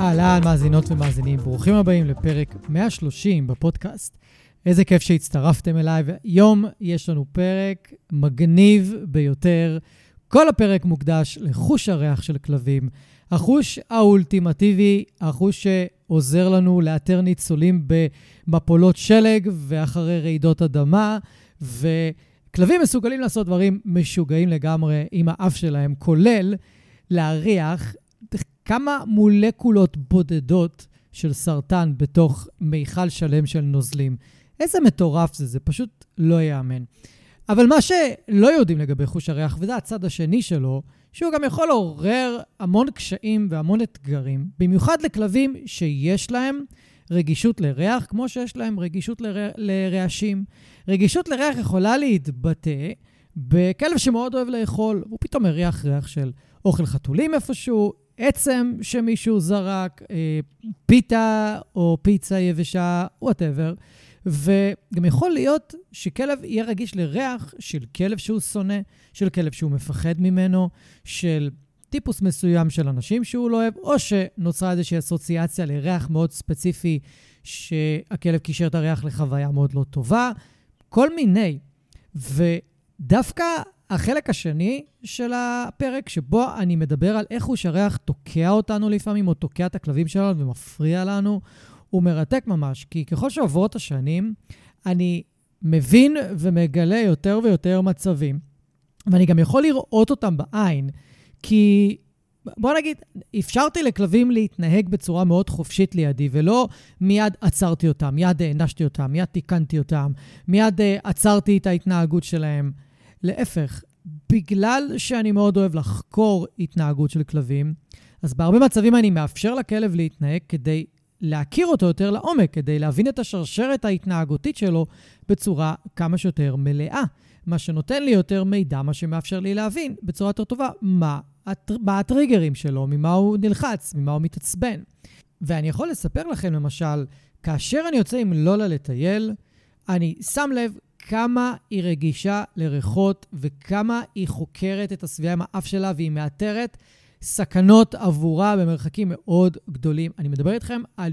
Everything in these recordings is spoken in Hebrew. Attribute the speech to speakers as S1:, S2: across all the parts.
S1: אהלן, מאזינות ומאזינים, ברוכים הבאים לפרק 130 בפודקאסט. איזה כיף שהצטרפתם אליי, והיום יש לנו פרק מגניב ביותר. כל הפרק מוקדש לחוש הריח של כלבים, החוש האולטימטיבי, החוש שעוזר לנו לאתר ניצולים במפולות שלג ואחרי רעידות אדמה, וכלבים מסוגלים לעשות דברים משוגעים לגמרי עם האף שלהם, כולל להריח כמה מולקולות בודדות של סרטן בתוך מיכל שלם של נוזלים. איזה מטורף זה, זה פשוט לא ייאמן. אבל מה שלא יודעים לגבי חוש הריח, וזה הצד השני שלו, שהוא גם יכול לעורר המון קשיים והמון אתגרים, במיוחד לכלבים שיש להם רגישות לריח, כמו שיש להם רגישות לר... לרעשים. רגישות לריח יכולה להתבטא בכלב שמאוד אוהב לאכול, הוא פתאום מריח ריח של אוכל חתולים איפשהו, עצם שמישהו זרק, אה, פיתה או פיצה יבשה, וואטאבר. וגם יכול להיות שכלב יהיה רגיש לריח של כלב שהוא שונא, של כלב שהוא מפחד ממנו, של טיפוס מסוים של אנשים שהוא לא אוהב, או שנוצרה איזושהי אסוציאציה לריח מאוד ספציפי, שהכלב קישר את הריח לחוויה מאוד לא טובה, כל מיני. ודווקא החלק השני של הפרק, שבו אני מדבר על איך הוא שריח תוקע אותנו לפעמים, או תוקע את הכלבים שלנו ומפריע לנו, הוא מרתק ממש, כי ככל שעוברות השנים, אני מבין ומגלה יותר ויותר מצבים, ואני גם יכול לראות אותם בעין, כי בוא נגיד, אפשרתי לכלבים להתנהג בצורה מאוד חופשית לידי, ולא מיד עצרתי אותם, מיד הענשתי אותם, מיד תיקנתי אותם, מיד uh, עצרתי את ההתנהגות שלהם. להפך, בגלל שאני מאוד אוהב לחקור התנהגות של כלבים, אז בהרבה מצבים אני מאפשר לכלב להתנהג כדי להכיר אותו יותר לעומק, כדי להבין את השרשרת ההתנהגותית שלו בצורה כמה שיותר מלאה. מה שנותן לי יותר מידע, מה שמאפשר לי להבין בצורה יותר טובה מה, הטר... מה הטריגרים שלו, ממה הוא נלחץ, ממה הוא מתעצבן. ואני יכול לספר לכם, למשל, כאשר אני יוצא עם לולה לטייל, אני שם לב כמה היא רגישה לריחות וכמה היא חוקרת את הסביבה עם האף שלה והיא מאתרת סכנות עבורה במרחקים מאוד גדולים. אני מדבר איתכם על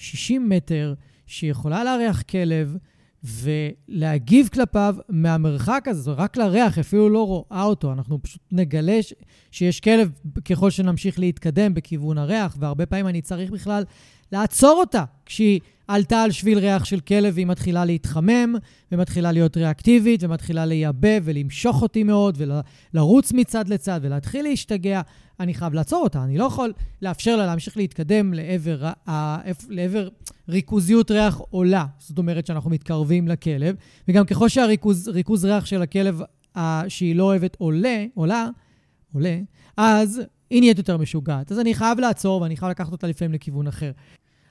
S1: 70-60 מטר שיכולה לארח כלב ולהגיב כלפיו מהמרחק הזה, רק לריח, אפילו לא רואה אותו. אנחנו פשוט נגלה ש- שיש כלב ככל שנמשיך להתקדם בכיוון הריח, והרבה פעמים אני צריך בכלל לעצור אותה כשהיא עלתה על שביל ריח של כלב והיא מתחילה להתחמם, ומתחילה להיות ריאקטיבית, ומתחילה לייבא ולמשוך אותי מאוד, ולרוץ מצד לצד ולהתחיל להשתגע. אני חייב לעצור אותה, אני לא יכול לאפשר לה להמשיך להתקדם לעבר, לעבר ריכוזיות ריח עולה. זאת אומרת שאנחנו מתקרבים לכלב, וגם ככל שהריכוז ריח של הכלב שהיא לא אוהבת עולה, עולה, עולה, אז היא נהיית יותר משוגעת. אז אני חייב לעצור ואני חייב לקחת אותה לפעמים לכיוון אחר.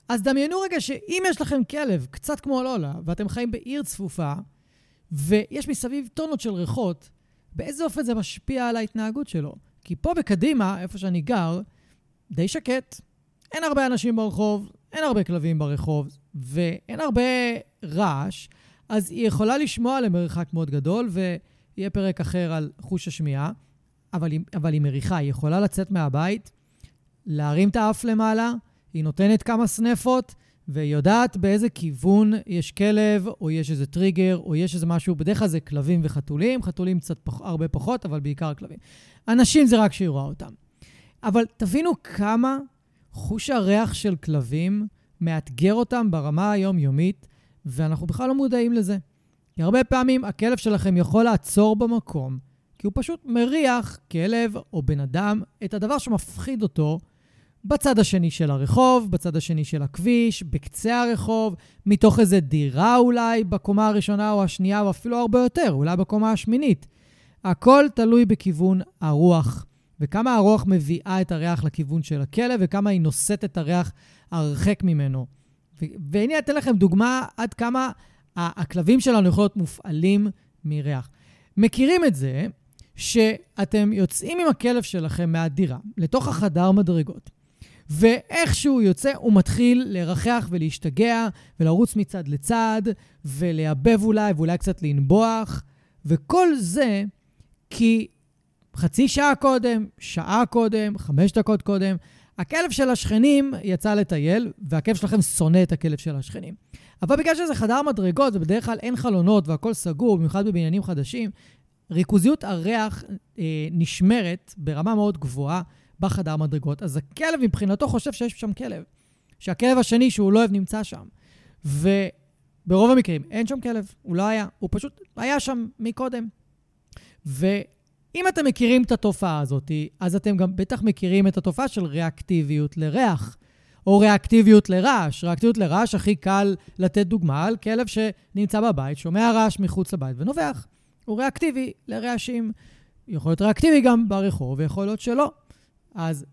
S1: אז דמיינו רגע שאם יש לכם כלב, קצת כמו לולה, ואתם חיים בעיר צפופה, ויש מסביב טונות של ריחות, באיזה אופן זה משפיע על ההתנהגות שלו? כי פה בקדימה, איפה שאני גר, די שקט. אין הרבה אנשים ברחוב, אין הרבה כלבים ברחוב, ואין הרבה רעש, אז היא יכולה לשמוע למרחק מאוד גדול, ויהיה פרק אחר על חוש השמיעה, אבל היא, אבל היא מריחה, היא יכולה לצאת מהבית, להרים את האף למעלה, היא נותנת כמה סנפות, והיא יודעת באיזה כיוון יש כלב, או יש איזה טריגר, או יש איזה משהו, בדרך כלל זה כלבים וחתולים, חתולים קצת פח, הרבה פחות, אבל בעיקר כלבים. אנשים זה רק שהיא רואה אותם. אבל תבינו כמה חוש הריח של כלבים מאתגר אותם ברמה היומיומית, ואנחנו בכלל לא מודעים לזה. כי הרבה פעמים הכלב שלכם יכול לעצור במקום, כי הוא פשוט מריח, כלב או בן אדם, את הדבר שמפחיד אותו בצד השני של הרחוב, בצד השני של הכביש, בקצה הרחוב, מתוך איזה דירה אולי בקומה הראשונה או השנייה, או אפילו הרבה יותר, אולי בקומה השמינית. הכל תלוי בכיוון הרוח, וכמה הרוח מביאה את הריח לכיוון של הכלב, וכמה היא נושאת את הריח הרחק ממנו. והנה אתן לכם דוגמה עד כמה הכלבים שלנו יכולים להיות מופעלים מריח. מכירים את זה שאתם יוצאים עם הכלב שלכם מהדירה לתוך החדר מדרגות, ואיכשהו יוצא, הוא מתחיל לרחח ולהשתגע ולרוץ מצד לצד ולייבב אולי ואולי קצת לנבוח, וכל זה כי חצי שעה קודם, שעה קודם, חמש דקות קודם, הכלב של השכנים יצא לטייל, והכלב שלכם שונא את הכלב של השכנים. אבל בגלל שזה חדר מדרגות, ובדרך כלל אין חלונות והכול סגור, במיוחד בבניינים חדשים, ריכוזיות הריח אה, נשמרת ברמה מאוד גבוהה בחדר מדרגות, אז הכלב מבחינתו חושב שיש שם כלב. שהכלב השני שהוא לא אוהב נמצא שם. וברוב המקרים אין שם כלב, הוא לא היה, הוא פשוט היה שם מקודם. ואם אתם מכירים את התופעה הזאת, אז אתם גם בטח מכירים את התופעה של ריאקטיביות לריח. או ריאקטיביות לרעש. ריאקטיביות לרעש, הכי קל לתת דוגמה על כלב שנמצא בבית, שומע רעש מחוץ לבית ונובח. הוא ריאקטיבי לרעשים. יכול להיות ריאקטיבי גם ברחוב, ויכול להיות שלא. אז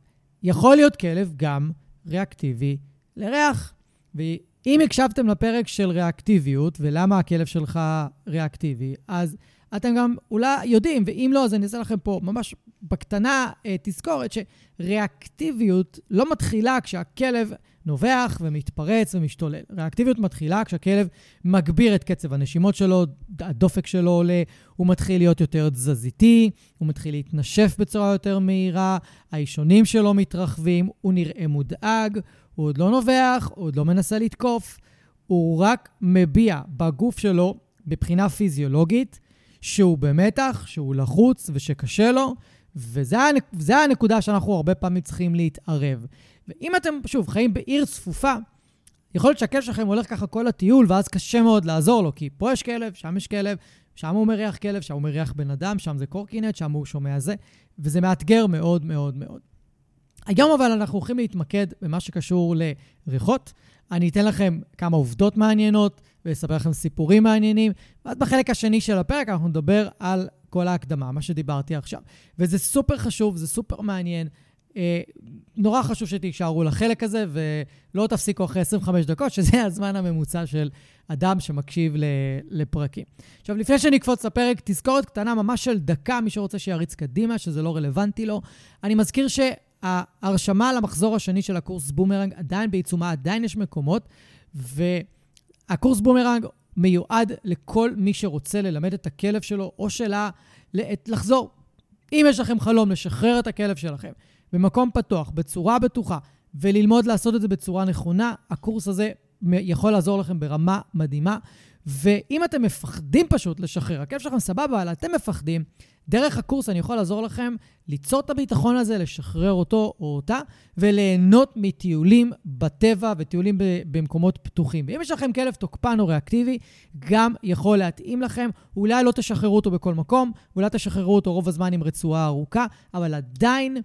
S1: יכול להיות כלב גם ריאקטיבי לריח. ואם הקשבתם לפרק של ריאקטיביות, ולמה הכלב שלך ריאקטיבי, אז אתם גם אולי יודעים, ואם לא, אז אני אעשה לכם פה ממש בקטנה אה, תזכורת שריאקטיביות לא מתחילה כשהכלב נובח ומתפרץ ומשתולל. ריאקטיביות מתחילה כשהכלב מגביר את קצב הנשימות שלו, הדופק שלו עולה, הוא מתחיל להיות יותר תזזיתי, הוא מתחיל להתנשף בצורה יותר מהירה, האישונים שלו מתרחבים, הוא נראה מודאג, הוא עוד לא נובח, הוא עוד לא מנסה לתקוף, הוא רק מביע בגוף שלו, מבחינה פיזיולוגית, שהוא במתח, שהוא לחוץ ושקשה לו, וזו הנקודה שאנחנו הרבה פעמים צריכים להתערב. ואם אתם, שוב, חיים בעיר צפופה, יכול להיות שהכלב שלכם הולך ככה כל הטיול, ואז קשה מאוד לעזור לו, כי פה יש כלב, שם יש כלב, שם הוא מריח כלב, שם הוא מריח בן אדם, שם זה קורקינט, שם הוא שומע זה, וזה מאתגר מאוד מאוד מאוד. היום אבל אנחנו הולכים להתמקד במה שקשור לריחות. אני אתן לכם כמה עובדות מעניינות ואספר לכם סיפורים מעניינים, ואז בחלק השני של הפרק אנחנו נדבר על כל ההקדמה, מה שדיברתי עכשיו. וזה סופר חשוב, זה סופר מעניין. אה, נורא חשוב שתישארו לחלק הזה, ולא תפסיקו אחרי 25 דקות, שזה הזמן הממוצע של אדם שמקשיב לפרקים. עכשיו, לפני שאני אקפוץ לפרק, תזכורת קטנה ממש של דקה, מי שרוצה שיריץ קדימה, שזה לא רלוונטי לו. אני מזכיר שההרשמה למחזור השני של הקורס בומרנג עדיין בעיצומה, עדיין יש מקומות, והקורס בומרנג מיועד לכל מי שרוצה ללמד את הכלב שלו או שלה לחזור. אם יש לכם חלום לשחרר את הכלב שלכם במקום פתוח, בצורה בטוחה, וללמוד לעשות את זה בצורה נכונה, הקורס הזה יכול לעזור לכם ברמה מדהימה. ואם אתם מפחדים פשוט לשחרר, הכיף שלכם סבבה, אבל אתם מפחדים, דרך הקורס אני יכול לעזור לכם ליצור את הביטחון הזה, לשחרר אותו או אותה, וליהנות מטיולים בטבע וטיולים במקומות פתוחים. ואם יש לכם כלב תוקפן או ריאקטיבי, גם יכול להתאים לכם. אולי לא תשחררו אותו בכל מקום, אולי תשחררו אותו רוב הזמן עם רצועה ארוכה, אבל עדיין,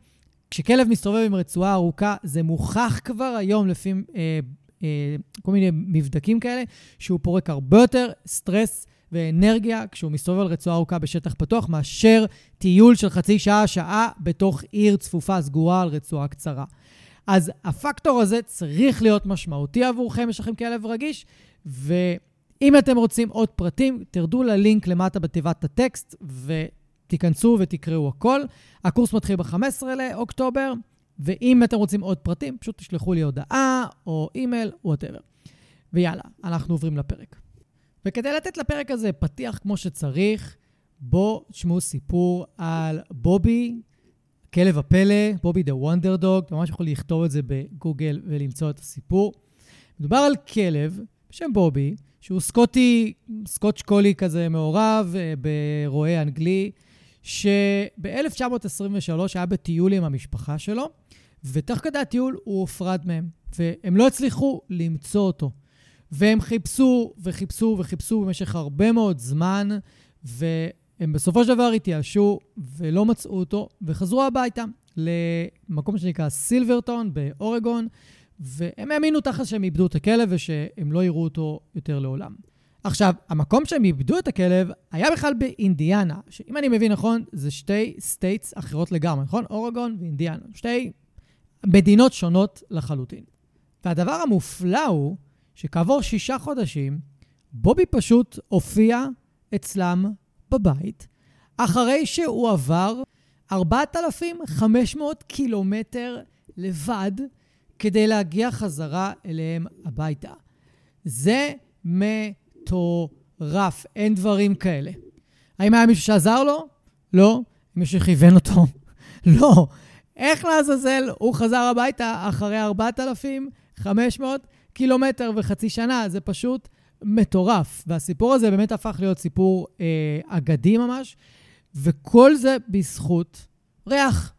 S1: כשכלב מסתובב עם רצועה ארוכה, זה מוכח כבר היום לפי אה, אה, כל מיני מבדקים כאלה, שהוא פורק הרבה יותר סטרס ואנרגיה כשהוא מסתובב על רצועה ארוכה בשטח פתוח, מאשר טיול של חצי שעה, שעה בתוך עיר צפופה סגורה על רצועה קצרה. אז הפקטור הזה צריך להיות משמעותי עבורכם, יש לכם כלב רגיש, ואם אתם רוצים עוד פרטים, תרדו ללינק למטה בתיבת הטקסט ותיכנסו ותקראו הכל. הקורס מתחיל ב-15 לאוקטובר. ואם אתם רוצים עוד פרטים, פשוט תשלחו לי הודעה או אימייל, whatever. ויאללה, אנחנו עוברים לפרק. וכדי לתת לפרק הזה פתיח כמו שצריך, בואו תשמעו סיפור על בובי, כלב הפלא, בובי the wonder dog, אתם ממש יכולים לכתוב את זה בגוגל ולמצוא את הסיפור. מדובר על כלב בשם בובי, שהוא סקוטי, Scotch Collie כזה מעורב אה, ברועה אנגלי, שב-1923 היה בטיול עם המשפחה שלו, ותוך כדי הטיול הוא הופרד מהם, והם לא הצליחו למצוא אותו. והם חיפשו וחיפשו וחיפשו במשך הרבה מאוד זמן, והם בסופו של דבר התייאשו ולא מצאו אותו, וחזרו הביתה למקום שנקרא סילברטון באורגון, והם האמינו תחת שהם איבדו את הכלב ושהם לא יראו אותו יותר לעולם. עכשיו, המקום שהם איבדו את הכלב היה בכלל באינדיאנה, שאם אני מבין נכון, זה שתי states אחרות לגמרי, נכון? אורגון ואינדיאנה. שתי מדינות שונות לחלוטין. והדבר המופלא הוא שכעבור שישה חודשים, בובי פשוט הופיע אצלם בבית, אחרי שהוא עבר 4,500 קילומטר לבד כדי להגיע חזרה אליהם הביתה. זה מטורף, אין דברים כאלה. האם היה מישהו שעזר לו? לא. מישהו שכיוון אותו? לא. איך לעזאזל הוא חזר הביתה אחרי 4,500 קילומטר וחצי שנה? זה פשוט מטורף. והסיפור הזה באמת הפך להיות סיפור אה, אגדי ממש, וכל זה בזכות ריח.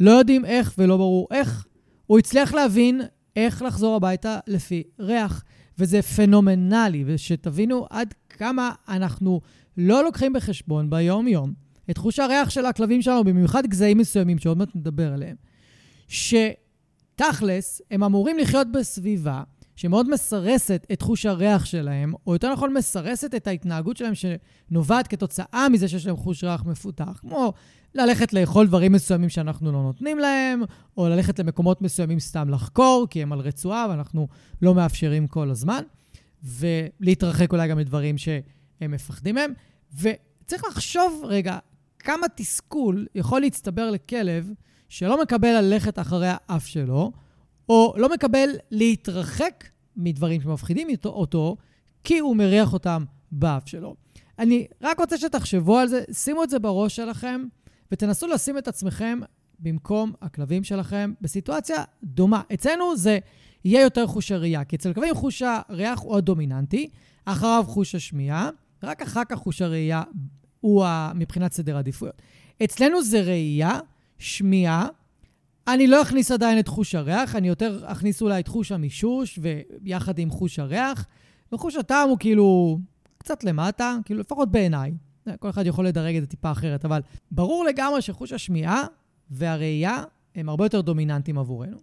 S1: לא יודעים איך ולא ברור איך. הוא הצליח להבין איך לחזור הביתה לפי ריח, וזה פנומנלי, ושתבינו עד כמה אנחנו לא לוקחים בחשבון ביום-יום את חוש הריח של הכלבים שלנו, במיוחד גזעים מסוימים, שעוד מעט נדבר עליהם, שתכלס, הם אמורים לחיות בסביבה שמאוד מסרסת את חוש הריח שלהם, או יותר נכון מסרסת את ההתנהגות שלהם שנובעת כתוצאה מזה שיש להם חוש ריח מפותח, כמו ללכת לאכול דברים מסוימים שאנחנו לא נותנים להם, או ללכת למקומות מסוימים סתם לחקור, כי הם על רצועה ואנחנו לא מאפשרים כל הזמן, ולהתרחק אולי גם מדברים שהם מפחדים מהם. וצריך לחשוב רגע, כמה תסכול יכול להצטבר לכלב שלא מקבל ללכת אחרי האף שלו, או לא מקבל להתרחק מדברים שמפחידים אותו, כי הוא מריח אותם באף שלו. אני רק רוצה שתחשבו על זה, שימו את זה בראש שלכם, ותנסו לשים את עצמכם במקום הכלבים שלכם בסיטואציה דומה. אצלנו זה יהיה יותר חוש הראייה, כי אצל כלבים חוש הריח הוא הדומיננטי, אחריו חוש השמיעה, רק אחר כך חוש הראייה הוא מבחינת סדר עדיפויות. אצלנו זה ראייה, שמיעה, אני לא אכניס עדיין את חוש הריח, אני יותר אכניס אולי את חוש המישוש ויחד עם חוש הריח. וחוש הטעם הוא כאילו קצת למטה, כאילו לפחות בעיניי. כל אחד יכול לדרג את זה טיפה אחרת, אבל ברור לגמרי שחוש השמיעה והראייה הם הרבה יותר דומיננטיים עבורנו.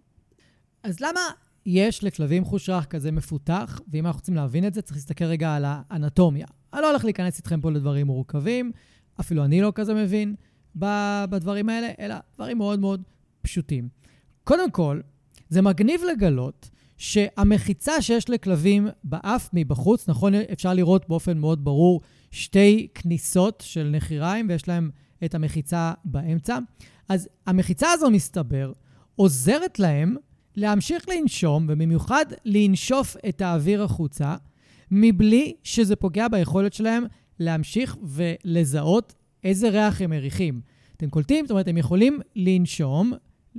S1: אז למה יש לכלבים חוש ריח כזה מפותח? ואם אנחנו רוצים להבין את זה, צריך להסתכל רגע על האנטומיה. אני לא הולך להיכנס איתכם פה לדברים מורכבים, אפילו אני לא כזה מבין בדברים האלה, אלא דברים מאוד מאוד פשוטים. קודם כל, זה מגניב לגלות שהמחיצה שיש לכלבים באף מבחוץ, נכון, אפשר לראות באופן מאוד ברור שתי כניסות של נחיריים, ויש להם את המחיצה באמצע. אז המחיצה הזו, מסתבר, עוזרת להם להמשיך לנשום, ובמיוחד לנשוף את האוויר החוצה, מבלי שזה פוגע ביכולת שלהם להמשיך ולזהות איזה ריח הם מריחים. אתם קולטים? זאת אומרת, הם יכולים לנשום,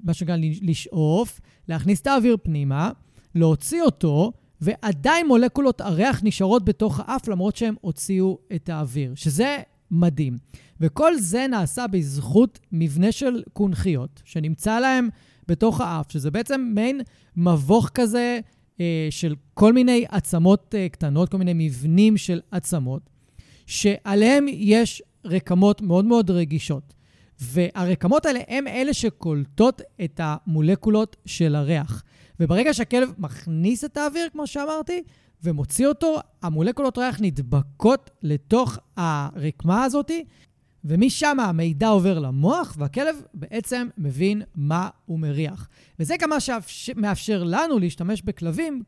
S1: מה שנקרא לשאוף, להכניס את האוויר פנימה, להוציא אותו, ועדיין מולקולות הריח נשארות בתוך האף למרות שהם הוציאו את האוויר, שזה מדהים. וכל זה נעשה בזכות מבנה של קונכיות, שנמצא להם בתוך האף, שזה בעצם מעין מבוך כזה אה, של כל מיני עצמות אה, קטנות, כל מיני מבנים של עצמות, שעליהם יש רקמות מאוד מאוד רגישות. והרקמות האלה הן אלה שקולטות את המולקולות של הריח. וברגע שהכלב מכניס את האוויר, כמו שאמרתי, ומוציא אותו, המולקולות ריח נדבקות לתוך הרקמה הזאת, ומשם המידע עובר למוח, והכלב בעצם מבין מה הוא מריח. וזה גם מה שמאפשר לנו להשתמש בכלבים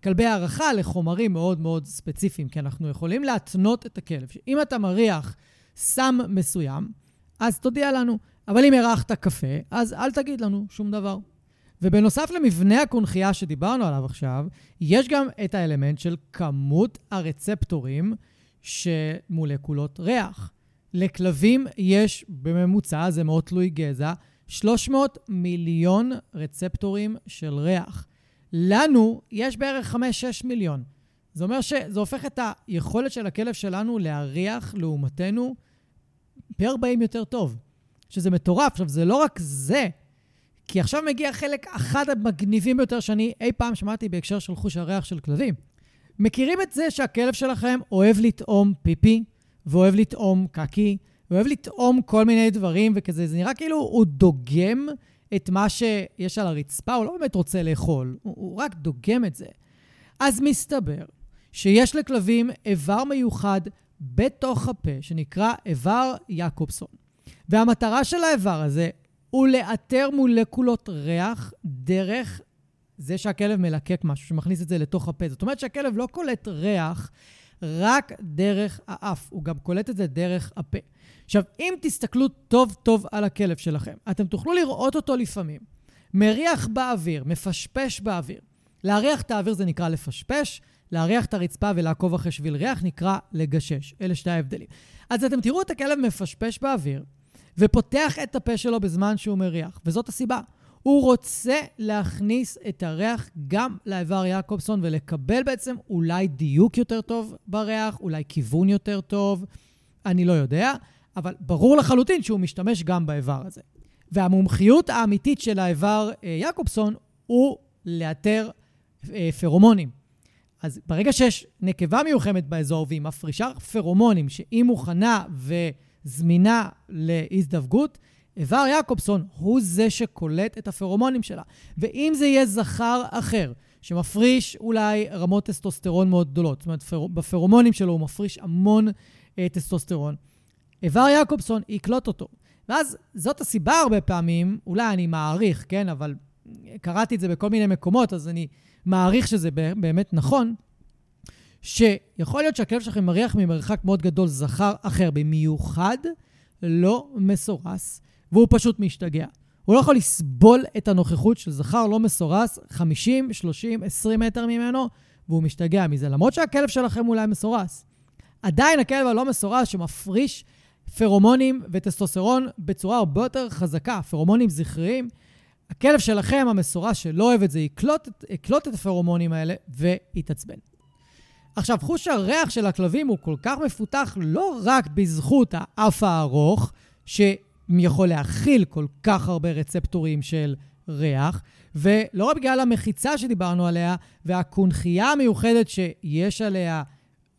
S1: ככלבי הערכה לחומרים מאוד מאוד ספציפיים, כי אנחנו יכולים להתנות את הכלב. שאם אתה מריח סם מסוים, אז תודיע לנו. אבל אם הרחת קפה, אז אל תגיד לנו שום דבר. ובנוסף למבנה הקונכייה שדיברנו עליו עכשיו, יש גם את האלמנט של כמות הרצפטורים של מולקולות ריח. לכלבים יש בממוצע, זה מאוד תלוי גזע, 300 מיליון רצפטורים של ריח. לנו יש בערך 5-6 מיליון. זה אומר שזה הופך את היכולת של הכלב שלנו להריח לעומתנו פי 40 יותר טוב, שזה מטורף. עכשיו, זה לא רק זה, כי עכשיו מגיע חלק אחד המגניבים ביותר שאני אי פעם שמעתי בהקשר של חוש הריח של כלבים. מכירים את זה שהכלב שלכם אוהב לטעום פיפי, ואוהב לטעום קקי, ואוהב לטעום כל מיני דברים וכזה, זה נראה כאילו הוא דוגם את מה שיש על הרצפה, הוא לא באמת רוצה לאכול, הוא, הוא רק דוגם את זה. אז מסתבר שיש לכלבים איבר מיוחד בתוך הפה, שנקרא איבר יעקובסון. והמטרה של האיבר הזה הוא לאתר מולקולות ריח דרך זה שהכלב מלקק משהו, שמכניס את זה לתוך הפה. זאת אומרת שהכלב לא קולט ריח רק דרך האף, הוא גם קולט את זה דרך הפה. עכשיו, אם תסתכלו טוב טוב על הכלב שלכם, אתם תוכלו לראות אותו לפעמים. מריח באוויר, מפשפש באוויר. להריח את האוויר זה נקרא לפשפש, להריח את הרצפה ולעקוב אחרי שביל ריח נקרא לגשש. אלה שתי ההבדלים. אז אתם תראו את הכלב מפשפש באוויר, ופותח את הפה שלו בזמן שהוא מריח, וזאת הסיבה. הוא רוצה להכניס את הריח גם לאיבר יעקובסון ולקבל בעצם אולי דיוק יותר טוב בריח, אולי כיוון יותר טוב, אני לא יודע, אבל ברור לחלוטין שהוא משתמש גם באיבר הזה. והמומחיות האמיתית של האיבר אה, יעקובסון הוא לאתר אה, פרומונים. אז ברגע שיש נקבה מיוחמת באזור והיא מפרישה פרומונים שהיא מוכנה וזמינה להזדווגות, איבר יעקובסון הוא זה שקולט את הפרומונים שלה. ואם זה יהיה זכר אחר, שמפריש אולי רמות טסטוסטרון מאוד גדולות, זאת אומרת, פר... בפרומונים שלו הוא מפריש המון אה, טסטוסטרון, איבר יעקובסון יקלוט אותו. ואז זאת הסיבה הרבה פעמים, אולי אני מעריך, כן, אבל קראתי את זה בכל מיני מקומות, אז אני מעריך שזה באמת נכון, שיכול להיות שהכלב שלכם מריח ממרחק מאוד גדול זכר אחר, במיוחד לא מסורס, והוא פשוט משתגע. הוא לא יכול לסבול את הנוכחות של זכר לא מסורס 50, 30, 20 מטר ממנו, והוא משתגע מזה, למרות שהכלב שלכם אולי מסורס. עדיין הכלב הלא מסורס שמפריש פרומונים וטסטוסטרון בצורה הרבה יותר חזקה, פרומונים זכריים, הכלב שלכם, המסורס שלא אוהב את זה, יקלוט, יקלוט את הפרומונים האלה ויתעצבן. עכשיו, חוש הריח של הכלבים הוא כל כך מפותח לא רק בזכות האף הארוך, שיכול להכיל כל כך הרבה רצפטורים של ריח, ולא רק בגלל המחיצה שדיברנו עליה, והקונכייה המיוחדת שיש עליה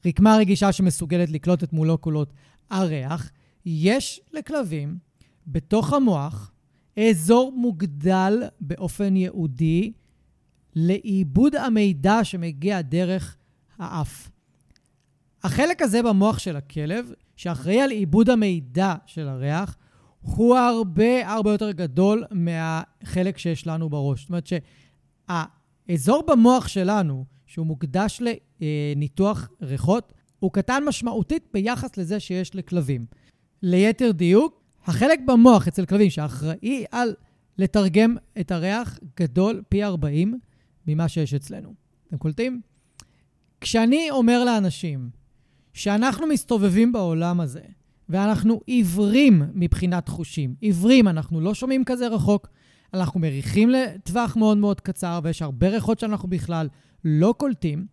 S1: רקמה רגישה שמסוגלת לקלוט את מולקולות הריח, יש לכלבים בתוך המוח אזור מוגדל באופן ייעודי לעיבוד המידע שמגיע דרך האף. החלק הזה במוח של הכלב, שאחראי על עיבוד המידע של הריח, הוא הרבה הרבה יותר גדול מהחלק שיש לנו בראש. זאת אומרת שהאזור במוח שלנו, שהוא מוקדש לניתוח ריחות, הוא קטן משמעותית ביחס לזה שיש לכלבים. ליתר דיוק, החלק במוח אצל כלבים שאחראי על לתרגם את הריח גדול פי 40 ממה שיש אצלנו. אתם קולטים? כשאני אומר לאנשים שאנחנו מסתובבים בעולם הזה ואנחנו עיוורים מבחינת חושים, עיוורים, אנחנו לא שומעים כזה רחוק, אנחנו מריחים לטווח מאוד מאוד קצר ויש הרבה ריחות שאנחנו בכלל לא קולטים,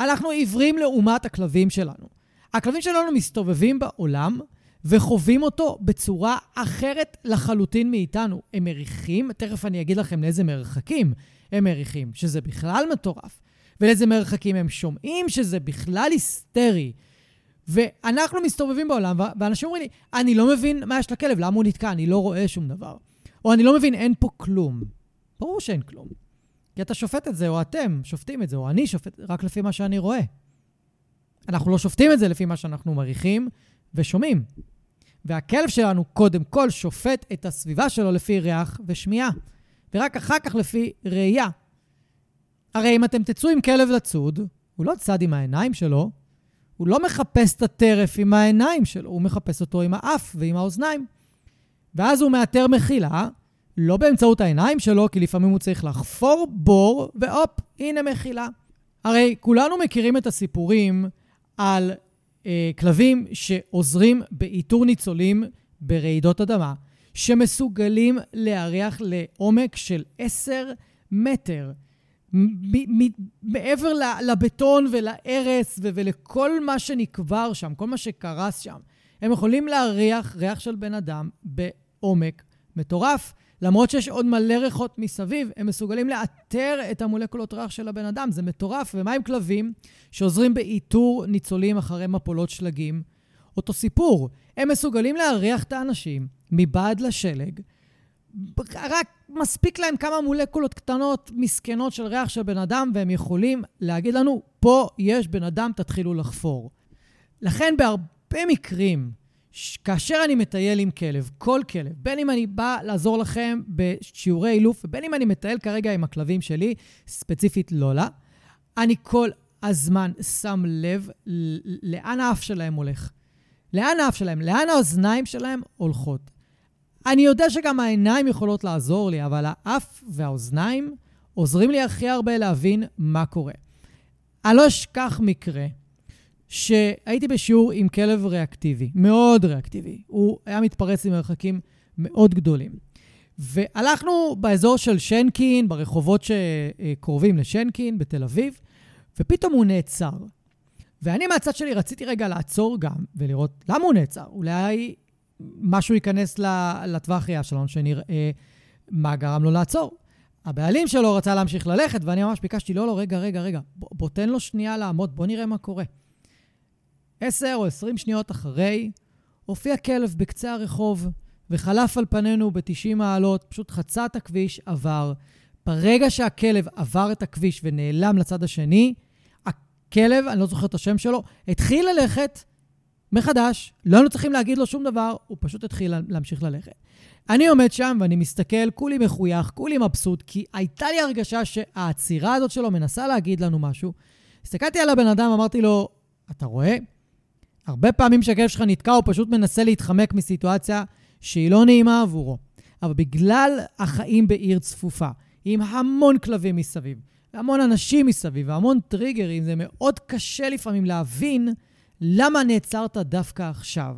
S1: אנחנו עיוורים לעומת הכלבים שלנו. הכלבים שלנו מסתובבים בעולם וחווים אותו בצורה אחרת לחלוטין מאיתנו. הם מריחים, תכף אני אגיד לכם לאיזה מרחקים הם מריחים, שזה בכלל מטורף. ולאיזה מרחקים הם שומעים, שזה בכלל היסטרי. ואנחנו מסתובבים בעולם, ואנשים אומרים לי, אני לא מבין מה יש לכלב, למה הוא נתקע, אני לא רואה שום דבר. או אני לא מבין, אין פה כלום. ברור שאין כלום. כי אתה שופט את זה, או אתם שופטים את זה, או אני שופט רק לפי מה שאני רואה. אנחנו לא שופטים את זה לפי מה שאנחנו מריחים ושומעים. והכלב שלנו קודם כל שופט את הסביבה שלו לפי ריח ושמיעה, ורק אחר כך לפי ראייה. הרי אם אתם תצאו עם כלב לצוד, הוא לא צד עם העיניים שלו, הוא לא מחפש את הטרף עם העיניים שלו, הוא מחפש אותו עם האף ועם האוזניים. ואז הוא מאתר מחילה, לא באמצעות העיניים שלו, כי לפעמים הוא צריך לחפור בור, והופ, הנה מחילה. הרי כולנו מכירים את הסיפורים על אה, כלבים שעוזרים באיתור ניצולים ברעידות אדמה, שמסוגלים להריח לעומק של 10 מטר. מעבר לבטון ולהרס ולכל מה שנקבר שם, כל מה שקרס שם, הם יכולים להריח ריח של בן אדם בעומק מטורף. למרות שיש עוד מלא ריחות מסביב, הם מסוגלים לאתר את המולקולות ריח של הבן אדם. זה מטורף. ומה עם כלבים שעוזרים באיתור ניצולים אחרי מפולות שלגים? אותו סיפור. הם מסוגלים להריח את האנשים מבעד לשלג. רק מספיק להם כמה מולקולות קטנות, מסכנות של ריח של בן אדם, והם יכולים להגיד לנו, פה יש בן אדם, תתחילו לחפור. לכן בהרבה מקרים, כאשר אני מטייל עם כלב, כל כלב, בין אם אני בא לעזור לכם בשיעורי אילוף, ובין אם אני מטייל כרגע עם הכלבים שלי, ספציפית לולה, אני כל הזמן שם לב לאן האף שלהם הולך. לאן האף שלהם, לאן האוזניים שלהם הולכות. אני יודע שגם העיניים יכולות לעזור לי, אבל האף והאוזניים עוזרים לי הכי הרבה להבין מה קורה. אני לא אשכח מקרה שהייתי בשיעור עם כלב ריאקטיבי, מאוד ריאקטיבי. הוא היה מתפרץ למרחקים מאוד גדולים. והלכנו באזור של שנקין, ברחובות שקרובים לשנקין, בתל אביב, ופתאום הוא נעצר. ואני מהצד שלי רציתי רגע לעצור גם ולראות למה הוא נעצר. אולי משהו ייכנס לטווח ראייה שלנו, שנראה מה גרם לו לעצור. הבעלים שלו רצה להמשיך ללכת, ואני ממש ביקשתי, לא, לא, רגע, רגע, רגע, בוא, בוא תן לו שנייה לעמוד, בוא נראה מה קורה. עשר או עשרים שניות אחרי, הופיע כלב בקצה הרחוב, וחלף על פנינו ב-90 מעלות, פשוט חצה את הכביש, עבר. ברגע שהכלב עבר את הכביש ונעלם לצד השני, הכלב, אני לא זוכר את השם שלו, התחיל ללכת מחדש, לא היינו צריכים להגיד לו שום דבר, הוא פשוט התחיל להמשיך ללכת. אני עומד שם ואני מסתכל, כולי מחוייך, כולי מבסוט, כי הייתה לי הרגשה שהעצירה הזאת שלו מנסה להגיד לנו משהו. הסתכלתי על הבן אדם, אמרתי לו, אתה רואה? הרבה פעמים שהכלב שלך נתקע, הוא פשוט מנסה להתחמק מסיטואציה שהיא לא נעימה עבורו. אבל בגלל החיים בעיר צפופה, עם המון כלבים מסביב, והמון אנשים מסביב, והמון טריגרים, זה מאוד קשה לפעמים להבין למה נעצרת דווקא עכשיו?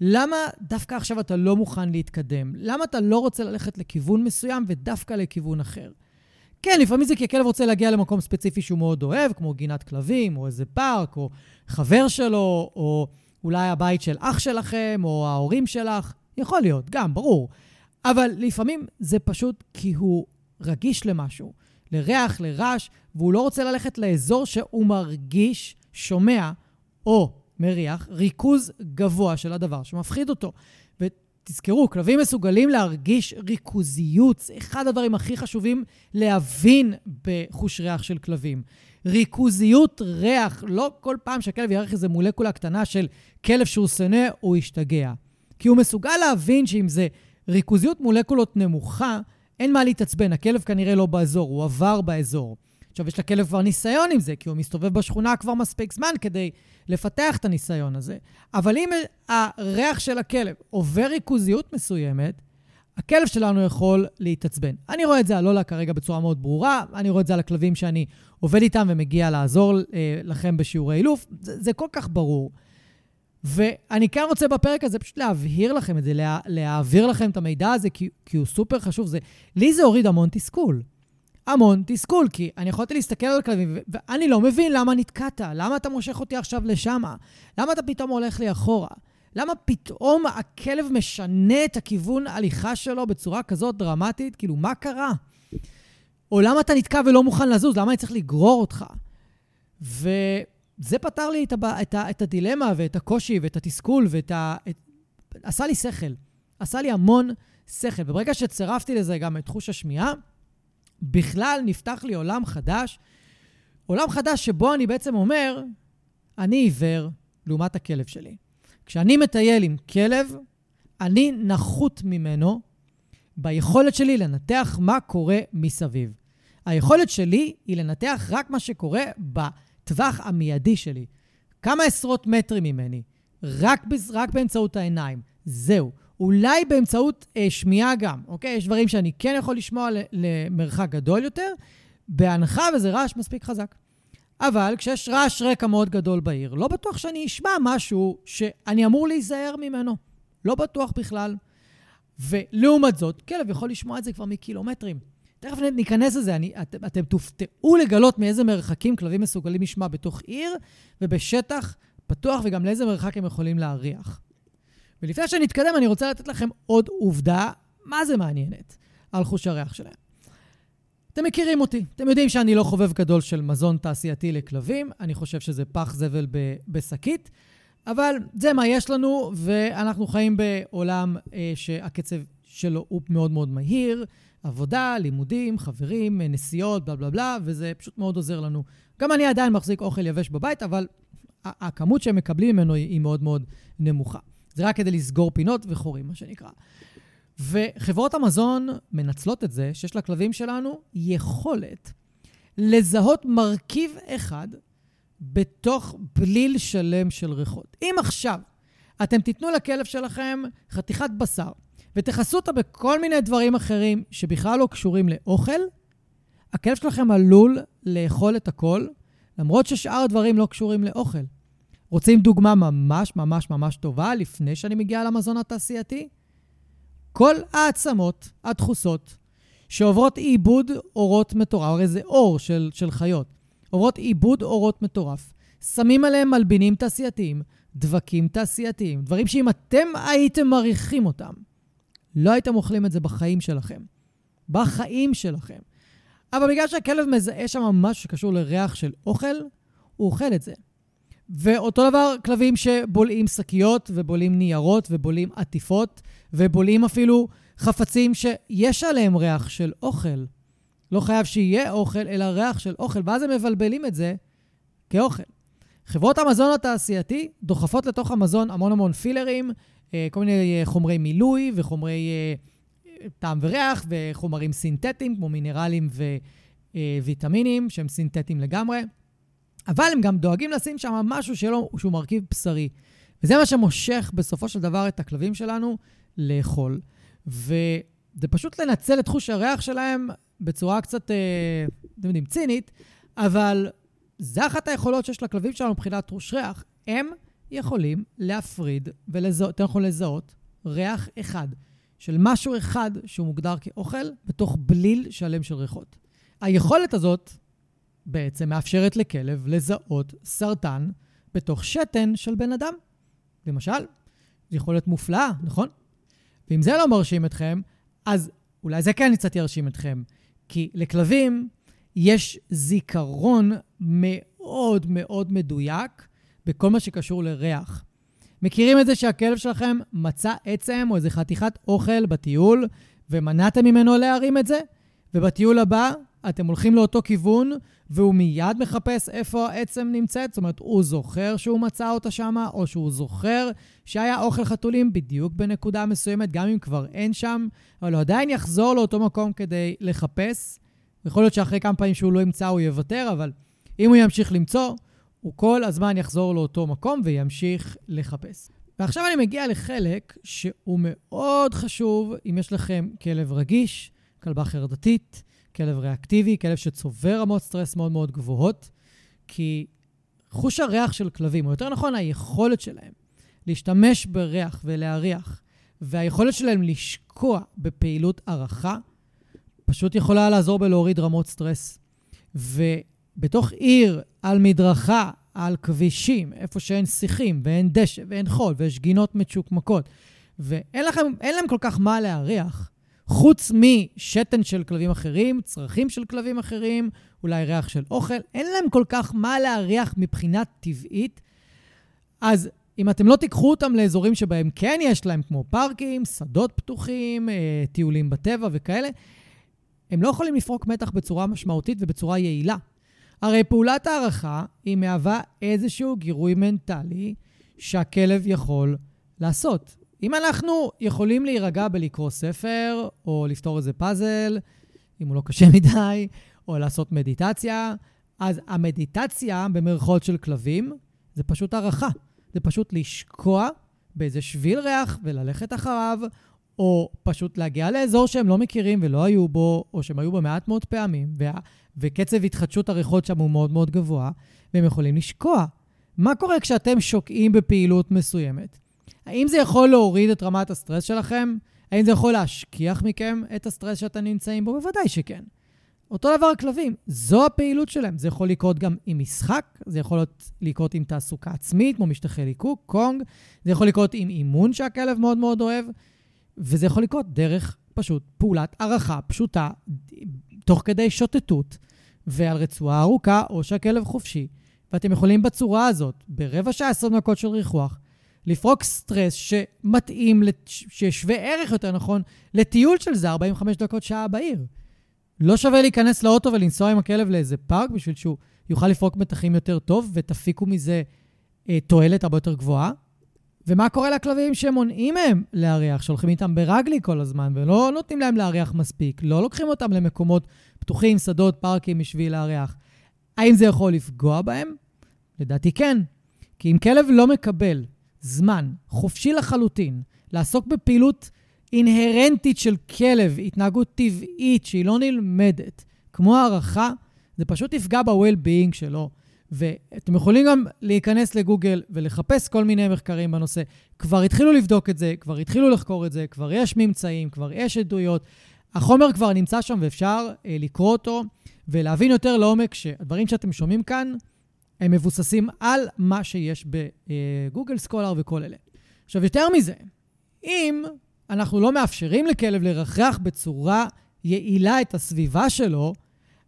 S1: למה דווקא עכשיו אתה לא מוכן להתקדם? למה אתה לא רוצה ללכת לכיוון מסוים ודווקא לכיוון אחר? כן, לפעמים זה כי הכלב רוצה להגיע למקום ספציפי שהוא מאוד אוהב, כמו גינת כלבים, או איזה פארק, או חבר שלו, או אולי הבית של אח שלכם, או ההורים שלך. יכול להיות, גם, ברור. אבל לפעמים זה פשוט כי הוא רגיש למשהו, לריח, לרעש, והוא לא רוצה ללכת לאזור שהוא מרגיש, שומע, או מריח ריכוז גבוה של הדבר שמפחיד אותו. ותזכרו, כלבים מסוגלים להרגיש ריכוזיות. זה אחד הדברים הכי חשובים להבין בחוש ריח של כלבים. ריכוזיות ריח, לא כל פעם שהכלב ירח איזה מולקולה קטנה של כלב שהוא שונא, הוא ישתגע. כי הוא מסוגל להבין שאם זה ריכוזיות מולקולות נמוכה, אין מה להתעצבן, הכלב כנראה לא באזור, הוא עבר באזור. עכשיו, יש לכלב כבר ניסיון עם זה, כי הוא מסתובב בשכונה כבר מספיק זמן כדי לפתח את הניסיון הזה. אבל אם הריח של הכלב עובר ריכוזיות מסוימת, הכלב שלנו יכול להתעצבן. אני רואה את זה על לולה כרגע בצורה מאוד ברורה, אני רואה את זה על הכלבים שאני עובד איתם ומגיע לעזור אה, לכם בשיעורי אילוף, זה, זה כל כך ברור. ואני כן רוצה בפרק הזה פשוט להבהיר לכם את זה, לה, להעביר לכם את המידע הזה, כי, כי הוא סופר חשוב. זה, לי זה הוריד המון תסכול. המון תסכול, כי אני יכולתי להסתכל על הכלבים, ואני לא מבין למה נתקעת, למה אתה מושך אותי עכשיו לשם, למה אתה פתאום הולך לי אחורה, למה פתאום הכלב משנה את הכיוון הליכה שלו בצורה כזאת דרמטית, כאילו, מה קרה? או למה אתה נתקע ולא מוכן לזוז, למה אני צריך לגרור אותך? וזה פתר לי את, הבא, את, ה, את הדילמה ואת הקושי ואת התסכול ואת ה... את... עשה לי שכל. עשה לי המון שכל. וברגע שצירפתי לזה גם את חוש השמיעה, בכלל נפתח לי עולם חדש, עולם חדש שבו אני בעצם אומר, אני עיוור לעומת הכלב שלי. כשאני מטייל עם כלב, אני נחות ממנו ביכולת שלי לנתח מה קורה מסביב. היכולת שלי היא לנתח רק מה שקורה בטווח המיידי שלי. כמה עשרות מטרים ממני, רק, רק באמצעות העיניים. זהו. אולי באמצעות אה, שמיעה גם, אוקיי? יש דברים שאני כן יכול לשמוע למרחק גדול יותר, בהנחה וזה רעש מספיק חזק. אבל כשיש רעש רקע מאוד גדול בעיר, לא בטוח שאני אשמע משהו שאני אמור להיזהר ממנו. לא בטוח בכלל. ולעומת זאת, כלב יכול לשמוע את זה כבר מקילומטרים. תכף ניכנס לזה, אני, את, אתם תופתעו לגלות מאיזה מרחקים כלבים מסוגלים לשמוע בתוך עיר ובשטח פתוח, וגם לאיזה מרחק הם יכולים להריח. ולפני שנתקדם, אני רוצה לתת לכם עוד עובדה, מה זה מעניינת. על חוש הריח שלהם. אתם מכירים אותי, אתם יודעים שאני לא חובב גדול של מזון תעשייתי לכלבים, אני חושב שזה פח זבל בשקית, אבל זה מה יש לנו, ואנחנו חיים בעולם אה, שהקצב שלו הוא מאוד מאוד מהיר, עבודה, לימודים, חברים, נסיעות, בלה בלה בלה, וזה פשוט מאוד עוזר לנו. גם אני עדיין מחזיק אוכל יבש בבית, אבל הכמות שהם מקבלים ממנו היא מאוד מאוד נמוכה. זה רק כדי לסגור פינות וחורים, מה שנקרא. וחברות המזון מנצלות את זה שיש לכלבים שלנו יכולת לזהות מרכיב אחד בתוך בליל שלם של ריחות. אם עכשיו אתם תיתנו לכלב שלכם חתיכת בשר ותכסו אותה בכל מיני דברים אחרים שבכלל לא קשורים לאוכל, הכלב שלכם עלול לאכול את הכל, למרות ששאר הדברים לא קשורים לאוכל. רוצים דוגמה ממש ממש ממש טובה לפני שאני מגיע למזון התעשייתי? כל העצמות הדחוסות שעוברות עיבוד אורות מטורף, הרי זה אור של, של חיות, עוברות עיבוד אורות מטורף, שמים עליהם מלבינים תעשייתיים, דבקים תעשייתיים, דברים שאם אתם הייתם מריחים אותם, לא הייתם אוכלים את זה בחיים שלכם. בחיים שלכם. אבל בגלל שהכלב מזהה שם משהו שקשור לריח של אוכל, הוא אוכל את זה. ואותו דבר כלבים שבולעים שקיות ובולעים ניירות ובולעים עטיפות ובולעים אפילו חפצים שיש עליהם ריח של אוכל. לא חייב שיהיה אוכל, אלא ריח של אוכל, ואז הם מבלבלים את זה כאוכל. חברות המזון התעשייתי דוחפות לתוך המזון המון המון פילרים, אה, כל מיני אה, חומרי מילוי וחומרי אה, טעם וריח וחומרים סינתטיים, כמו מינרלים וויטמינים, שהם סינתטיים לגמרי. אבל הם גם דואגים לשים שם משהו שלא, שהוא מרכיב בשרי. וזה מה שמושך בסופו של דבר את הכלבים שלנו לאכול. וזה פשוט לנצל את חוש הריח שלהם בצורה קצת, אה, אתם יודעים, צינית, אבל זה אחת היכולות שיש לכלבים שלנו מבחינת חוש ריח. הם יכולים להפריד ולזהות, אתם יכולים לזהות ריח אחד של משהו אחד שהוא מוגדר כאוכל בתוך בליל שלם של ריחות. היכולת הזאת בעצם מאפשרת לכלב לזהות סרטן בתוך שתן של בן אדם. למשל, זו יכולת מופלאה, נכון? ואם זה לא מרשים אתכם, אז אולי זה כן קצת ירשים אתכם. כי לכלבים יש זיכרון מאוד מאוד מדויק בכל מה שקשור לריח. מכירים את זה שהכלב שלכם מצא עצם או איזה חתיכת אוכל בטיול ומנעתם ממנו להרים את זה? ובטיול הבא אתם הולכים לאותו כיוון, והוא מיד מחפש איפה העצם נמצאת. זאת אומרת, הוא זוכר שהוא מצא אותה שם, או שהוא זוכר שהיה אוכל חתולים בדיוק בנקודה מסוימת, גם אם כבר אין שם, אבל הוא עדיין יחזור לאותו מקום כדי לחפש. יכול להיות שאחרי כמה פעמים שהוא לא ימצא, הוא יוותר, אבל אם הוא ימשיך למצוא, הוא כל הזמן יחזור לאותו מקום וימשיך לחפש. ועכשיו אני מגיע לחלק שהוא מאוד חשוב אם יש לכם כלב רגיש, כלבה חרדתית, כלב ריאקטיבי, כלב שצובר רמות סטרס מאוד מאוד גבוהות, כי חוש הריח של כלבים, או יותר נכון, היכולת שלהם להשתמש בריח ולהריח, והיכולת שלהם לשקוע בפעילות הערכה, פשוט יכולה לעזור בלהוריד רמות סטרס. ובתוך עיר, על מדרכה, על כבישים, איפה שאין שיחים ואין דשא ואין חול ויש גינות מצ'וקמקות, ואין לכם, להם כל כך מה להריח, חוץ משתן של כלבים אחרים, צרכים של כלבים אחרים, אולי ריח של אוכל, אין להם כל כך מה להריח מבחינה טבעית. אז אם אתם לא תיקחו אותם לאזורים שבהם כן יש להם, כמו פארקים, שדות פתוחים, אה, טיולים בטבע וכאלה, הם לא יכולים לפרוק מתח בצורה משמעותית ובצורה יעילה. הרי פעולת הערכה היא מהווה איזשהו גירוי מנטלי שהכלב יכול לעשות. אם אנחנו יכולים להירגע בלקרוא ספר, או לפתור איזה פאזל, אם הוא לא קשה מדי, או לעשות מדיטציה, אז המדיטציה במרכאות של כלבים זה פשוט הערכה. זה פשוט לשקוע באיזה שביל ריח וללכת אחריו, או פשוט להגיע לאזור שהם לא מכירים ולא היו בו, או שהם היו בו מעט מאוד פעמים, וה... וקצב התחדשות הריחות שם הוא מאוד מאוד גבוה, והם יכולים לשקוע. מה קורה כשאתם שוקעים בפעילות מסוימת? האם זה יכול להוריד את רמת הסטרס שלכם? האם זה יכול להשכיח מכם את הסטרס שאתם נמצאים בו? בוודאי שכן. אותו דבר כלבים, זו הפעילות שלהם. זה יכול לקרות גם עם משחק, זה יכול לקרות עם תעסוקה עצמית, כמו משטחי ליקוק, קונג, זה יכול לקרות עם אימון שהכלב מאוד מאוד אוהב, וזה יכול לקרות דרך פשוט פעולת הערכה פשוטה, תוך כדי שוטטות, ועל רצועה ארוכה או שהכלב חופשי. ואתם יכולים בצורה הזאת, ברבע שעה, 20 דקות של ריחוח, לפרוק סטרס שמתאים, ששווה ערך יותר נכון, לטיול של זה 45 דקות שעה בעיר. לא שווה להיכנס לאוטו ולנסוע עם הכלב לאיזה פארק בשביל שהוא יוכל לפרוק מתחים יותר טוב ותפיקו מזה אה, תועלת הרבה יותר גבוהה. ומה קורה לכלבים שמונעים מהם להריח, שהולכים איתם ברגלי כל הזמן ולא נותנים להם להריח מספיק, לא לוקחים אותם למקומות פתוחים, שדות, פארקים בשביל להריח. האם זה יכול לפגוע בהם? לדעתי כן. כי אם כלב לא מקבל זמן חופשי לחלוטין לעסוק בפעילות אינהרנטית של כלב, התנהגות טבעית שהיא לא נלמדת, כמו הערכה, זה פשוט יפגע ב-well-being שלו. ואתם יכולים גם להיכנס לגוגל ולחפש כל מיני מחקרים בנושא. כבר התחילו לבדוק את זה, כבר התחילו לחקור את זה, כבר יש ממצאים, כבר יש עדויות. החומר כבר נמצא שם ואפשר אה, לקרוא אותו ולהבין יותר לעומק שהדברים שאתם שומעים כאן הם מבוססים על מה שיש בגוגל סקולר וכל אלה. עכשיו, יותר מזה, אם אנחנו לא מאפשרים לכלב לרחרח בצורה יעילה את הסביבה שלו,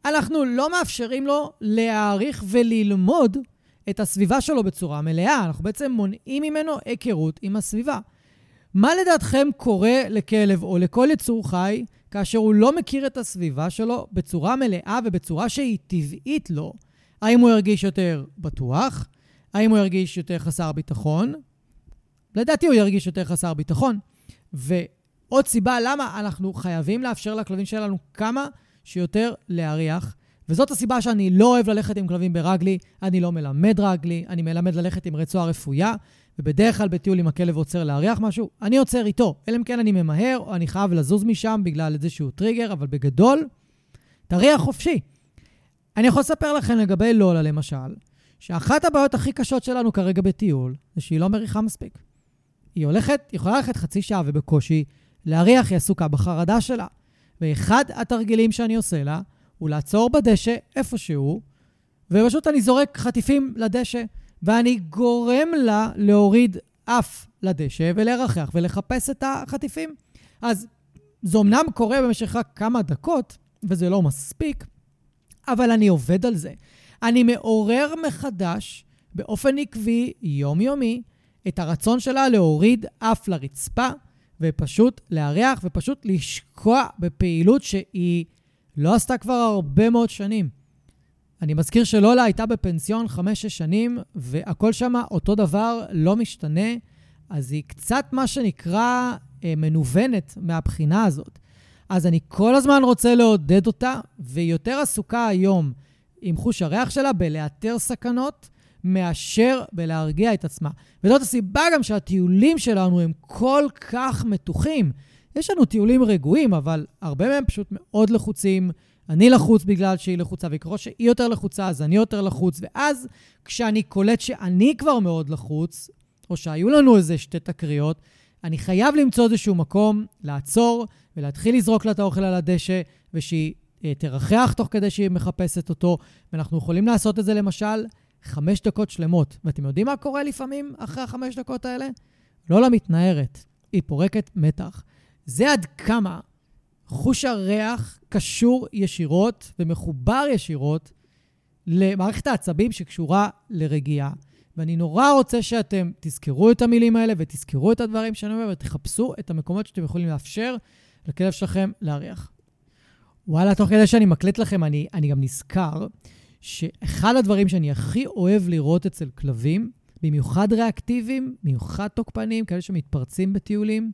S1: אנחנו לא מאפשרים לו להעריך וללמוד את הסביבה שלו בצורה מלאה. אנחנו בעצם מונעים ממנו היכרות עם הסביבה. מה לדעתכם קורה לכלב או לכל יצור חי כאשר הוא לא מכיר את הסביבה שלו בצורה מלאה ובצורה שהיא טבעית לו? האם הוא ירגיש יותר בטוח? האם הוא ירגיש יותר חסר ביטחון? לדעתי הוא ירגיש יותר חסר ביטחון. ועוד סיבה למה אנחנו חייבים לאפשר לכלבים שלנו כמה שיותר להריח. וזאת הסיבה שאני לא אוהב ללכת עם כלבים ברגלי, אני לא מלמד רגלי, אני מלמד ללכת עם רצועה רפויה, ובדרך כלל בטיול אם הכלב עוצר להריח משהו, אני עוצר איתו. אלא אם כן אני ממהר, או אני חייב לזוז משם בגלל איזשהו טריגר, אבל בגדול, תריח חופשי. אני יכול לספר לכם לגבי לולה, למשל, שאחת הבעיות הכי קשות שלנו כרגע בטיול, זה שהיא לא מריחה מספיק. היא הולכת, יכולה ללכת חצי שעה ובקושי להריח, היא עסוקה בחרדה שלה. ואחד התרגילים שאני עושה לה הוא לעצור בדשא איפשהו, ופשוט אני זורק חטיפים לדשא, ואני גורם לה להוריד אף לדשא ולרחח ולחפש את החטיפים. אז זה אמנם קורה במשך רק כמה דקות, וזה לא מספיק, אבל אני עובד על זה. אני מעורר מחדש, באופן עקבי, יומיומי, את הרצון שלה להוריד אף לרצפה, ופשוט לארח ופשוט לשקוע בפעילות שהיא לא עשתה כבר הרבה מאוד שנים. אני מזכיר שלולה הייתה בפנסיון חמש-שש שנים, והכל שם אותו דבר, לא משתנה, אז היא קצת מה שנקרא אה, מנוונת מהבחינה הזאת. אז אני כל הזמן רוצה לעודד אותה, והיא יותר עסוקה היום עם חוש הריח שלה בלאתר סכנות, מאשר בלהרגיע את עצמה. וזאת הסיבה גם שהטיולים שלנו הם כל כך מתוחים. יש לנו טיולים רגועים, אבל הרבה מהם פשוט מאוד לחוצים. אני לחוץ בגלל שהיא לחוצה, וככל שהיא יותר לחוצה, אז אני יותר לחוץ. ואז כשאני קולט שאני כבר מאוד לחוץ, או שהיו לנו איזה שתי תקריות, אני חייב למצוא איזשהו מקום, לעצור ולהתחיל לזרוק לה את האוכל על הדשא, ושהיא אה, תרחח תוך כדי שהיא מחפשת אותו. ואנחנו יכולים לעשות את זה למשל חמש דקות שלמות. ואתם יודעים מה קורה לפעמים אחרי החמש דקות האלה? לא למתנערת, היא פורקת מתח. זה עד כמה חוש הריח קשור ישירות ומחובר ישירות למערכת העצבים שקשורה לרגיעה. ואני נורא רוצה שאתם תזכרו את המילים האלה ותזכרו את הדברים שאני אומר ותחפשו את המקומות שאתם יכולים לאפשר לכלב שלכם להריח. וואלה, תוך כדי שאני מקליט לכם, אני, אני גם נזכר שאחד הדברים שאני הכי אוהב לראות אצל כלבים, במיוחד ריאקטיביים, במיוחד תוקפנים, כאלה שמתפרצים בטיולים,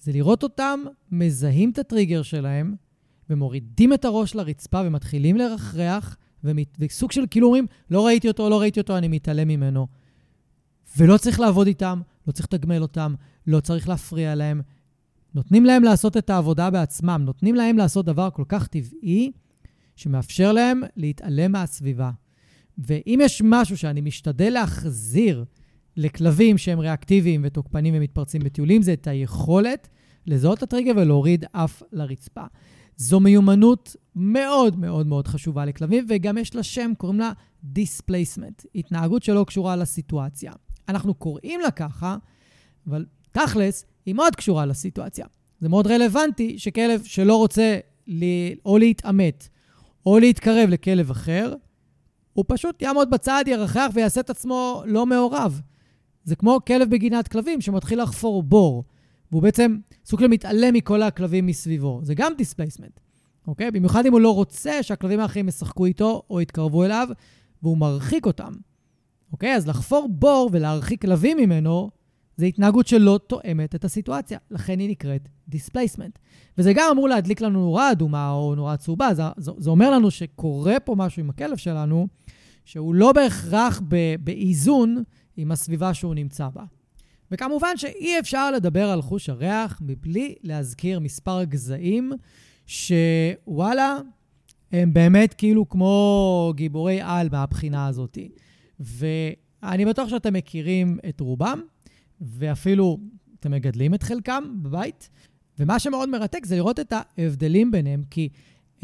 S1: זה לראות אותם מזהים את הטריגר שלהם ומורידים את הראש לרצפה ומתחילים לרחרח, וסוג של כאילו אומרים, לא ראיתי אותו, לא ראיתי אותו, אני מתעלם ממנו. ולא צריך לעבוד איתם, לא צריך לתגמל אותם, לא צריך להפריע להם. נותנים להם לעשות את העבודה בעצמם, נותנים להם לעשות דבר כל כך טבעי, שמאפשר להם להתעלם מהסביבה. ואם יש משהו שאני משתדל להחזיר לכלבים שהם ריאקטיביים ותוקפנים ומתפרצים בטיולים, זה את היכולת לזהות את הטריגר ולהוריד אף לרצפה. זו מיומנות מאוד מאוד מאוד חשובה לכלבים, וגם יש לה שם, קוראים לה displacement, התנהגות שלא קשורה לסיטואציה. אנחנו קוראים לה ככה, אבל תכלס, היא מאוד קשורה לסיטואציה. זה מאוד רלוונטי שכלב שלא רוצה לי, או להתעמת או להתקרב לכלב אחר, הוא פשוט יעמוד בצד, ירחרח ויעשה את עצמו לא מעורב. זה כמו כלב בגינת כלבים שמתחיל לחפור בור, והוא בעצם סוג של מתעלם מכל הכלבים מסביבו. זה גם displacement, אוקיי? במיוחד אם הוא לא רוצה שהכלבים האחרים ישחקו איתו או יתקרבו אליו, והוא מרחיק אותם. אוקיי? אז לחפור בור ולהרחיק כלבים ממנו, זה התנהגות שלא תואמת את הסיטואציה. לכן היא נקראת displacement. וזה גם אמור להדליק לנו נורה אדומה או נורה צהובה. זה, זה, זה אומר לנו שקורה פה משהו עם הכלב שלנו, שהוא לא בהכרח באיזון עם הסביבה שהוא נמצא בה. וכמובן שאי אפשר לדבר על חוש הריח מבלי להזכיר מספר גזעים שוואלה, הם באמת כאילו כמו גיבורי על מהבחינה הזאת. ואני בטוח שאתם מכירים את רובם, ואפילו אתם מגדלים את חלקם בבית. ומה שמאוד מרתק זה לראות את ההבדלים ביניהם, כי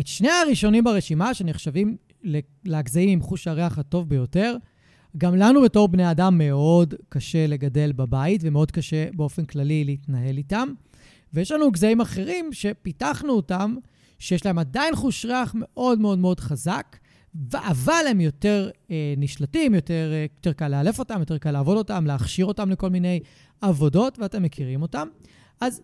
S1: את שני הראשונים ברשימה, שנחשבים לגזעים עם חוש הריח הטוב ביותר, גם לנו בתור בני אדם מאוד קשה לגדל בבית, ומאוד קשה באופן כללי להתנהל איתם. ויש לנו גזעים אחרים שפיתחנו אותם, שיש להם עדיין חוש ריח מאוד מאוד מאוד חזק, אבל הם יותר אה, נשלטים, יותר, אה, יותר קל לאלף אותם, יותר קל לעבוד אותם, להכשיר אותם לכל מיני עבודות, ואתם מכירים אותם. אז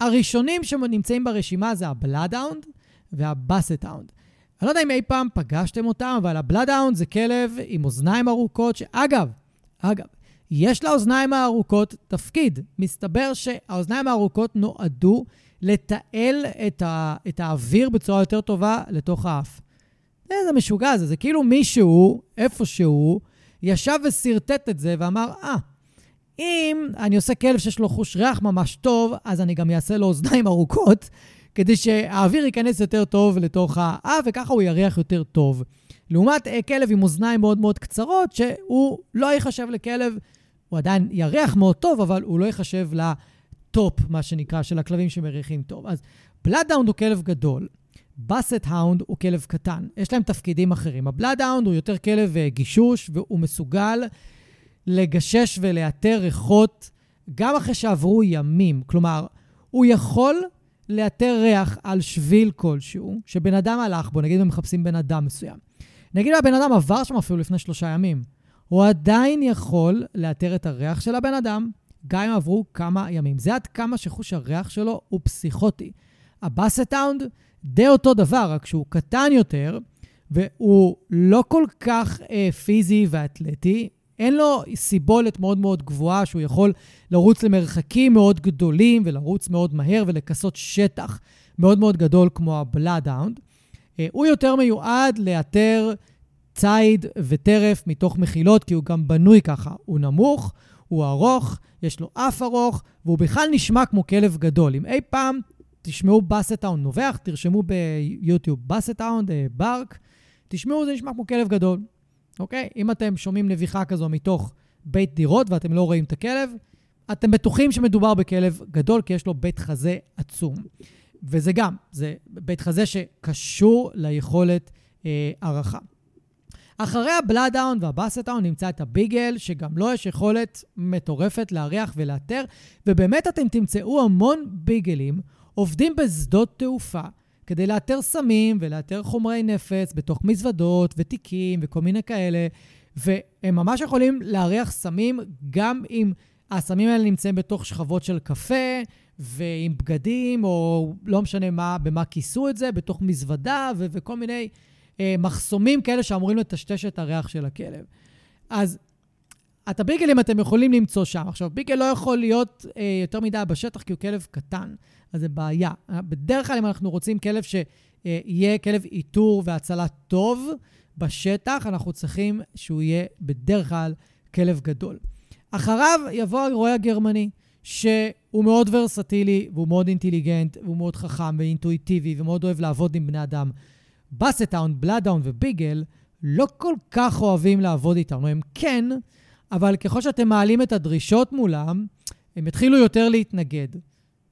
S1: הראשונים שנמצאים ברשימה זה ה Bloodhound וה Basset Hound. אני לא יודע אם אי פעם פגשתם אותם, אבל ה Bloodhound זה כלב עם אוזניים ארוכות, שאגב, אגב, יש לאוזניים הארוכות תפקיד. מסתבר שהאוזניים הארוכות נועדו לתעל את, ה, את האוויר בצורה יותר טובה לתוך האף. איזה משוגע זה, זה כאילו מישהו, איפשהו, ישב ושרטט את זה ואמר, אה, אה, אם אני עושה כלב שיש לו חוש ריח ממש טוב, אז אני גם אעשה לו אוזניים ארוכות, כדי שהאוויר ייכנס יותר טוב לתוך האף, וככה הוא יריח יותר טוב. לעומת אה, כלב עם אוזניים מאוד מאוד קצרות, שהוא לא ייחשב לכלב, הוא עדיין יריח מאוד טוב, אבל הוא לא ייחשב ל top, מה שנקרא, של הכלבים שמריחים טוב. אז Bloodhound הוא כלב גדול, Basset Hound הוא כלב קטן. יש להם תפקידים אחרים. ה Bloodhound הוא יותר כלב אה, גישוש, והוא מסוגל לגשש ולאתר ריחות גם אחרי שעברו ימים. כלומר, הוא יכול לאתר ריח על שביל כלשהו, שבן אדם הלך בו, נגיד הם מחפשים בן אדם מסוים. נגיד הבן אדם עבר שם אפילו לפני שלושה ימים. הוא עדיין יכול לאתר את הריח של הבן אדם, גם אם עברו כמה ימים. זה עד כמה שחוש הריח שלו הוא פסיכוטי. ה Basset Hound, די אותו דבר, רק שהוא קטן יותר, והוא לא כל כך אה, פיזי ואתלטי, אין לו סיבולת מאוד מאוד גבוהה שהוא יכול לרוץ למרחקים מאוד גדולים ולרוץ מאוד מהר ולכסות שטח מאוד מאוד גדול כמו הבלאדהאונד. אה, הוא יותר מיועד לאתר ציד וטרף מתוך מחילות, כי הוא גם בנוי ככה. הוא נמוך, הוא ארוך, יש לו אף ארוך, והוא בכלל נשמע כמו כלב גדול. אם אי פעם תשמעו Basset Hound נובח, תרשמו ביוטיוב Basset Hound, bark, תשמעו, זה נשמע כמו כלב גדול. אוקיי? אם אתם שומעים נביחה כזו מתוך בית דירות ואתם לא רואים את הכלב, אתם בטוחים שמדובר בכלב גדול, כי יש לו בית חזה עצום. וזה גם, זה בית חזה שקשור ליכולת אה, הערכה. אחרי ה Bloodhound וה Basset Hound נמצא את ה Beagle, שגם לו יש יכולת מטורפת להריח ולאתר, ובאמת אתם תמצאו המון ביגלים עובדים בשדות תעופה, כדי לאתר סמים ולאתר חומרי נפץ בתוך מזוודות ותיקים וכל מיני כאלה, והם ממש יכולים להריח סמים גם אם הסמים האלה נמצאים בתוך שכבות של קפה ועם בגדים, או לא משנה מה, במה כיסו את זה, בתוך מזוודה ו- וכל מיני אה, מחסומים כאלה שאמורים לטשטש את הריח של הכלב. אז את הביגלים אתם יכולים למצוא שם. עכשיו, ביגל לא יכול להיות אה, יותר מדי בשטח כי הוא כלב קטן. אז זה בעיה. בדרך כלל, אם אנחנו רוצים כלב שיהיה כלב איתור והצלה טוב בשטח, אנחנו צריכים שהוא יהיה בדרך כלל כלב גדול. אחריו יבוא הרועה הגרמני, שהוא מאוד ורסטילי, והוא מאוד אינטליגנט, והוא מאוד חכם ואינטואיטיבי, ומאוד אוהב לעבוד עם בני אדם. באסטאון, בלאדאון וביגל לא כל כך אוהבים לעבוד איתנו. הם כן, אבל ככל שאתם מעלים את הדרישות מולם, הם יתחילו יותר להתנגד.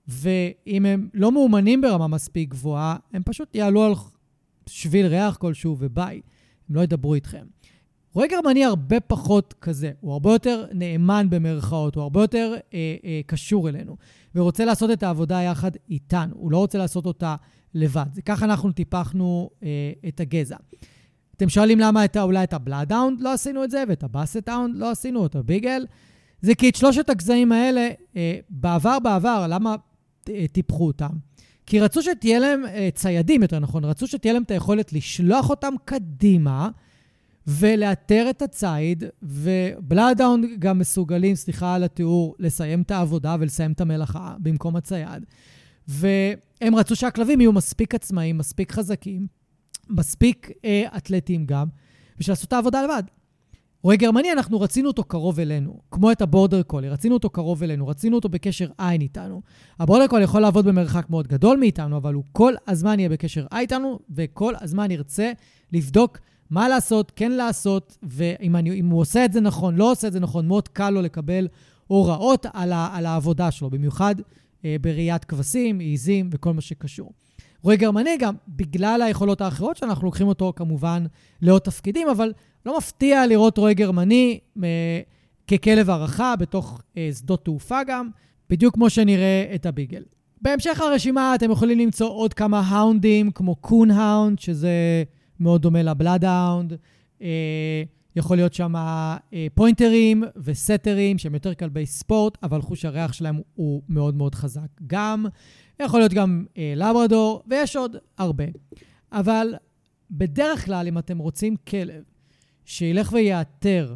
S1: ואם הם לא מאומנים ברמה מספיק גבוהה, הם פשוט יעלו על שביל ריח כלשהו וביי. הם לא ידברו איתכם. רועה גרמני הרבה פחות כזה, הוא הרבה יותר נאמן במרכאות, הוא הרבה יותר אה, אה, קשור אלינו, ורוצה לעשות את העבודה יחד איתנו, הוא לא רוצה לעשות אותה לבד. זה ככה אנחנו טיפחנו אה, את הגזע. אתם שואלים למה את, אולי את ה Bloodhound לא עשינו את זה, ואת ה Basset Hound לא עשינו, את ה Beagle? זה כי את שלושת הגזעים האלה, אה, בעבר בעבר, למה אה, טיפחו אותם? כי רצו שתהיה להם, אה, ציידים יותר נכון, רצו שתהיה להם את היכולת לשלוח אותם קדימה ולאתר את הציד, ו Bloodhound גם מסוגלים, סליחה על התיאור, לסיים את העבודה ולסיים את המלאכה במקום הצייד. והם רצו שהכלבים יהיו מספיק עצמאיים, מספיק חזקים, מספיק אה, אתלטיים גם, בשביל לעשות את העבודה לבד. רואה גרמני, אנחנו רצינו אותו קרוב אלינו, כמו את הבורדר קולי, רצינו אותו קרוב אלינו, רצינו אותו בקשר עין איתנו. הבורדר קולי יכול לעבוד במרחק מאוד גדול מאיתנו, אבל הוא כל הזמן יהיה בקשר עין איתנו, וכל הזמן ירצה לבדוק מה לעשות, כן לעשות, ואם אני, הוא עושה את זה נכון, לא עושה את זה נכון, מאוד קל לו לקבל הוראות על, ה, על העבודה שלו, במיוחד אה, בראיית כבשים, עיזים וכל מה שקשור. רואה גרמני גם, בגלל היכולות האחרות שאנחנו לוקחים אותו כמובן לעוד תפקידים, אבל לא מפתיע לראות רועה גרמני אה, ככלב הערכה בתוך אה, שדות תעופה גם, בדיוק כמו שנראה את הביגל. בהמשך הרשימה אתם יכולים למצוא עוד כמה האונדים, כמו קון האונד, שזה מאוד דומה לבלאד האונד. אה, יכול להיות שם אה, פוינטרים וסטרים, שהם יותר כלבי ספורט, אבל חוש הריח שלהם הוא מאוד מאוד חזק גם. יכול להיות גם אה, לברדור, ויש עוד הרבה. אבל בדרך כלל, אם אתם רוצים כלב שילך ויאתר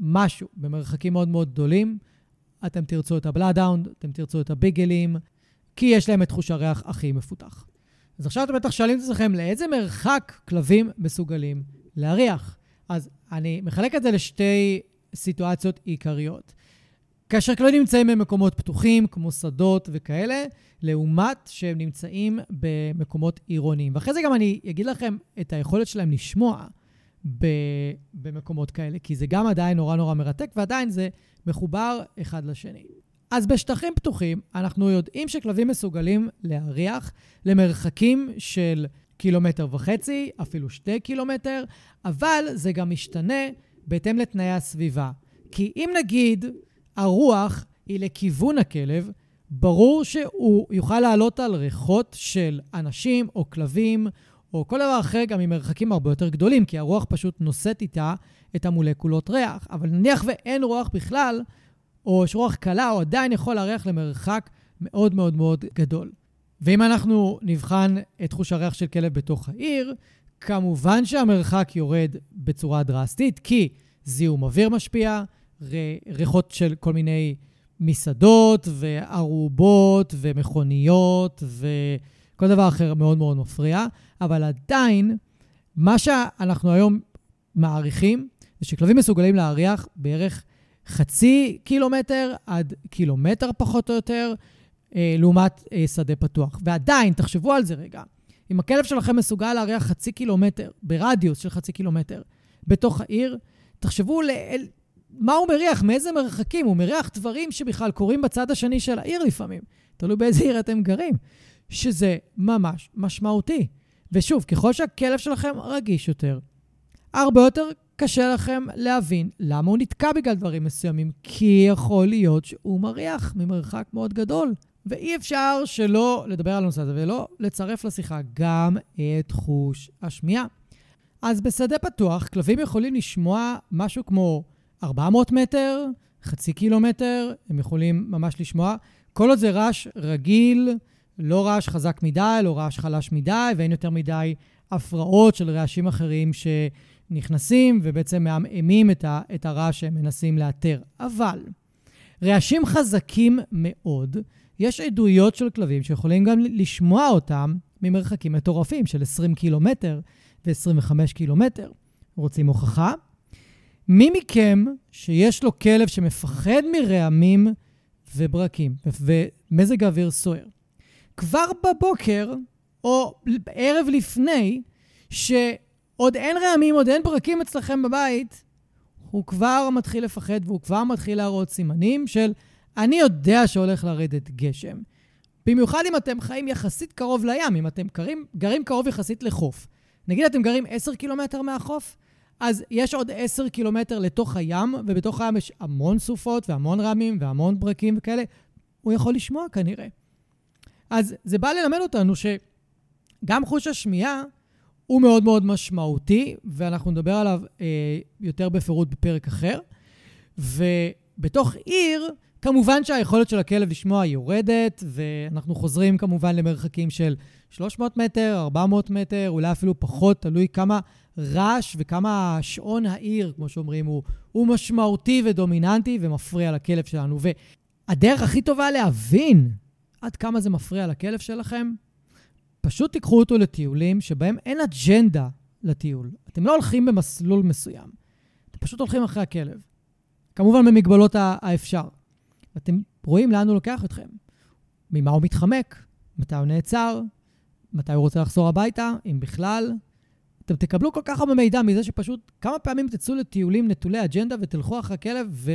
S1: משהו במרחקים מאוד מאוד גדולים, אתם תרצו את הבלאדאונד, אתם תרצו את הביגלים, כי יש להם את חוש הריח הכי מפותח. אז עכשיו אתם בטח שואלים את עצמכם, לאיזה מרחק כלבים מסוגלים להריח? אז אני מחלק את זה לשתי סיטואציות עיקריות. כאשר כלבים נמצאים במקומות פתוחים, כמו שדות וכאלה, לעומת שהם נמצאים במקומות עירוניים. ואחרי זה גם אני אגיד לכם את היכולת שלהם לשמוע. במקומות כאלה, כי זה גם עדיין נורא נורא מרתק, ועדיין זה מחובר אחד לשני. אז בשטחים פתוחים, אנחנו יודעים שכלבים מסוגלים להריח למרחקים של קילומטר וחצי, אפילו שתי קילומטר, אבל זה גם משתנה בהתאם לתנאי הסביבה. כי אם נגיד הרוח היא לכיוון הכלב, ברור שהוא יוכל לעלות על ריחות של אנשים או כלבים או כל דבר אחר גם ממרחקים הרבה יותר גדולים, כי הרוח פשוט נושאת איתה את המולקולות ריח. אבל נניח ואין רוח בכלל, או יש רוח קלה, הוא עדיין יכול להריח למרחק מאוד מאוד מאוד גדול. ואם אנחנו נבחן את חוש הריח של כלב בתוך העיר, כמובן שהמרחק יורד בצורה דרסטית, כי זיהום אוויר משפיע, ריחות של כל מיני מסעדות וערובות ומכוניות ו... כל דבר אחר מאוד מאוד מפריע, אבל עדיין, מה שאנחנו היום מעריכים, זה שכלבים מסוגלים להריח בערך חצי קילומטר עד קילומטר פחות או יותר, אה, לעומת אה, שדה פתוח. ועדיין, תחשבו על זה רגע. אם הכלב שלכם מסוגל להריח חצי קילומטר, ברדיוס של חצי קילומטר, בתוך העיר, תחשבו ל... מה הוא מריח, מאיזה מרחקים. הוא מריח דברים שבכלל קורים בצד השני של העיר לפעמים. תלוי באיזה עיר אתם גרים. שזה ממש משמעותי. ושוב, ככל שהכלב שלכם רגיש יותר, הרבה יותר קשה לכם להבין למה הוא נתקע בגלל דברים מסוימים, כי יכול להיות שהוא מריח ממרחק מאוד גדול. ואי אפשר שלא לדבר על הנושא הזה ולא לצרף לשיחה גם את חוש השמיעה. אז בשדה פתוח, כלבים יכולים לשמוע משהו כמו 400 מטר, חצי קילומטר, הם יכולים ממש לשמוע. כל עוד זה רעש רגיל, לא רעש חזק מדי, לא רעש חלש מדי, ואין יותר מדי הפרעות של רעשים אחרים שנכנסים ובעצם מעמעמים את, הרעש שהם מנסים לאתר. אבל רעשים חזקים מאוד, יש עדויות של כלבים שיכולים גם לשמוע אותם ממרחקים מטורפים של 20 קילומטר ו-25 קילומטר. רוצים הוכחה? מי מכם שיש לו כלב שמפחד מרעמים וברקים ומזג אוויר סוער, כבר בבוקר, או ערב לפני, שעוד אין רעמים, עוד אין ברקים אצלכם בבית, הוא כבר מתחיל לפחד והוא כבר מתחיל להראות סימנים של אני יודע שהולך לרדת גשם. במיוחד אם אתם חיים יחסית קרוב לים, אם אתם גרים, גרים קרוב יחסית לחוף. נגיד אתם גרים 10 קילומטר מהחוף, אז יש עוד 10 קילומטר לתוך הים, ובתוך הים יש המון סופות והמון רמים והמון ברקים וכאלה. הוא יכול לשמוע כנראה. אז זה בא ללמד אותנו שגם חוש השמיעה הוא מאוד מאוד משמעותי, ואנחנו נדבר עליו אה, יותר בפירוט בפרק אחר. ובתוך עיר, כמובן שהיכולת של הכלב לשמוע יורדת, ואנחנו חוזרים כמובן למרחקים של 300 מטר, 400 מטר, אולי אפילו פחות, תלוי כמה רעש וכמה שעון העיר, כמו שאומרים, הוא, הוא משמעותי ודומיננטי ומפריע לכלב שלנו. והדרך הכי טובה להבין עד כמה זה מפריע לכלב שלכם, פשוט תיקחו אותו לטיולים שבהם אין אג'נדה לטיול. אתם לא הולכים במסלול מסוים, אתם פשוט הולכים אחרי הכלב. כמובן במגבלות האפשר. אתם רואים לאן הוא לוקח אתכם. ממה הוא מתחמק, מתי הוא נעצר, מתי הוא רוצה לחזור הביתה, אם בכלל. אתם תקבלו כל כך הרבה מידע מזה שפשוט כמה פעמים תצאו לטיולים נטולי אג'נדה ותלכו אחרי הכלב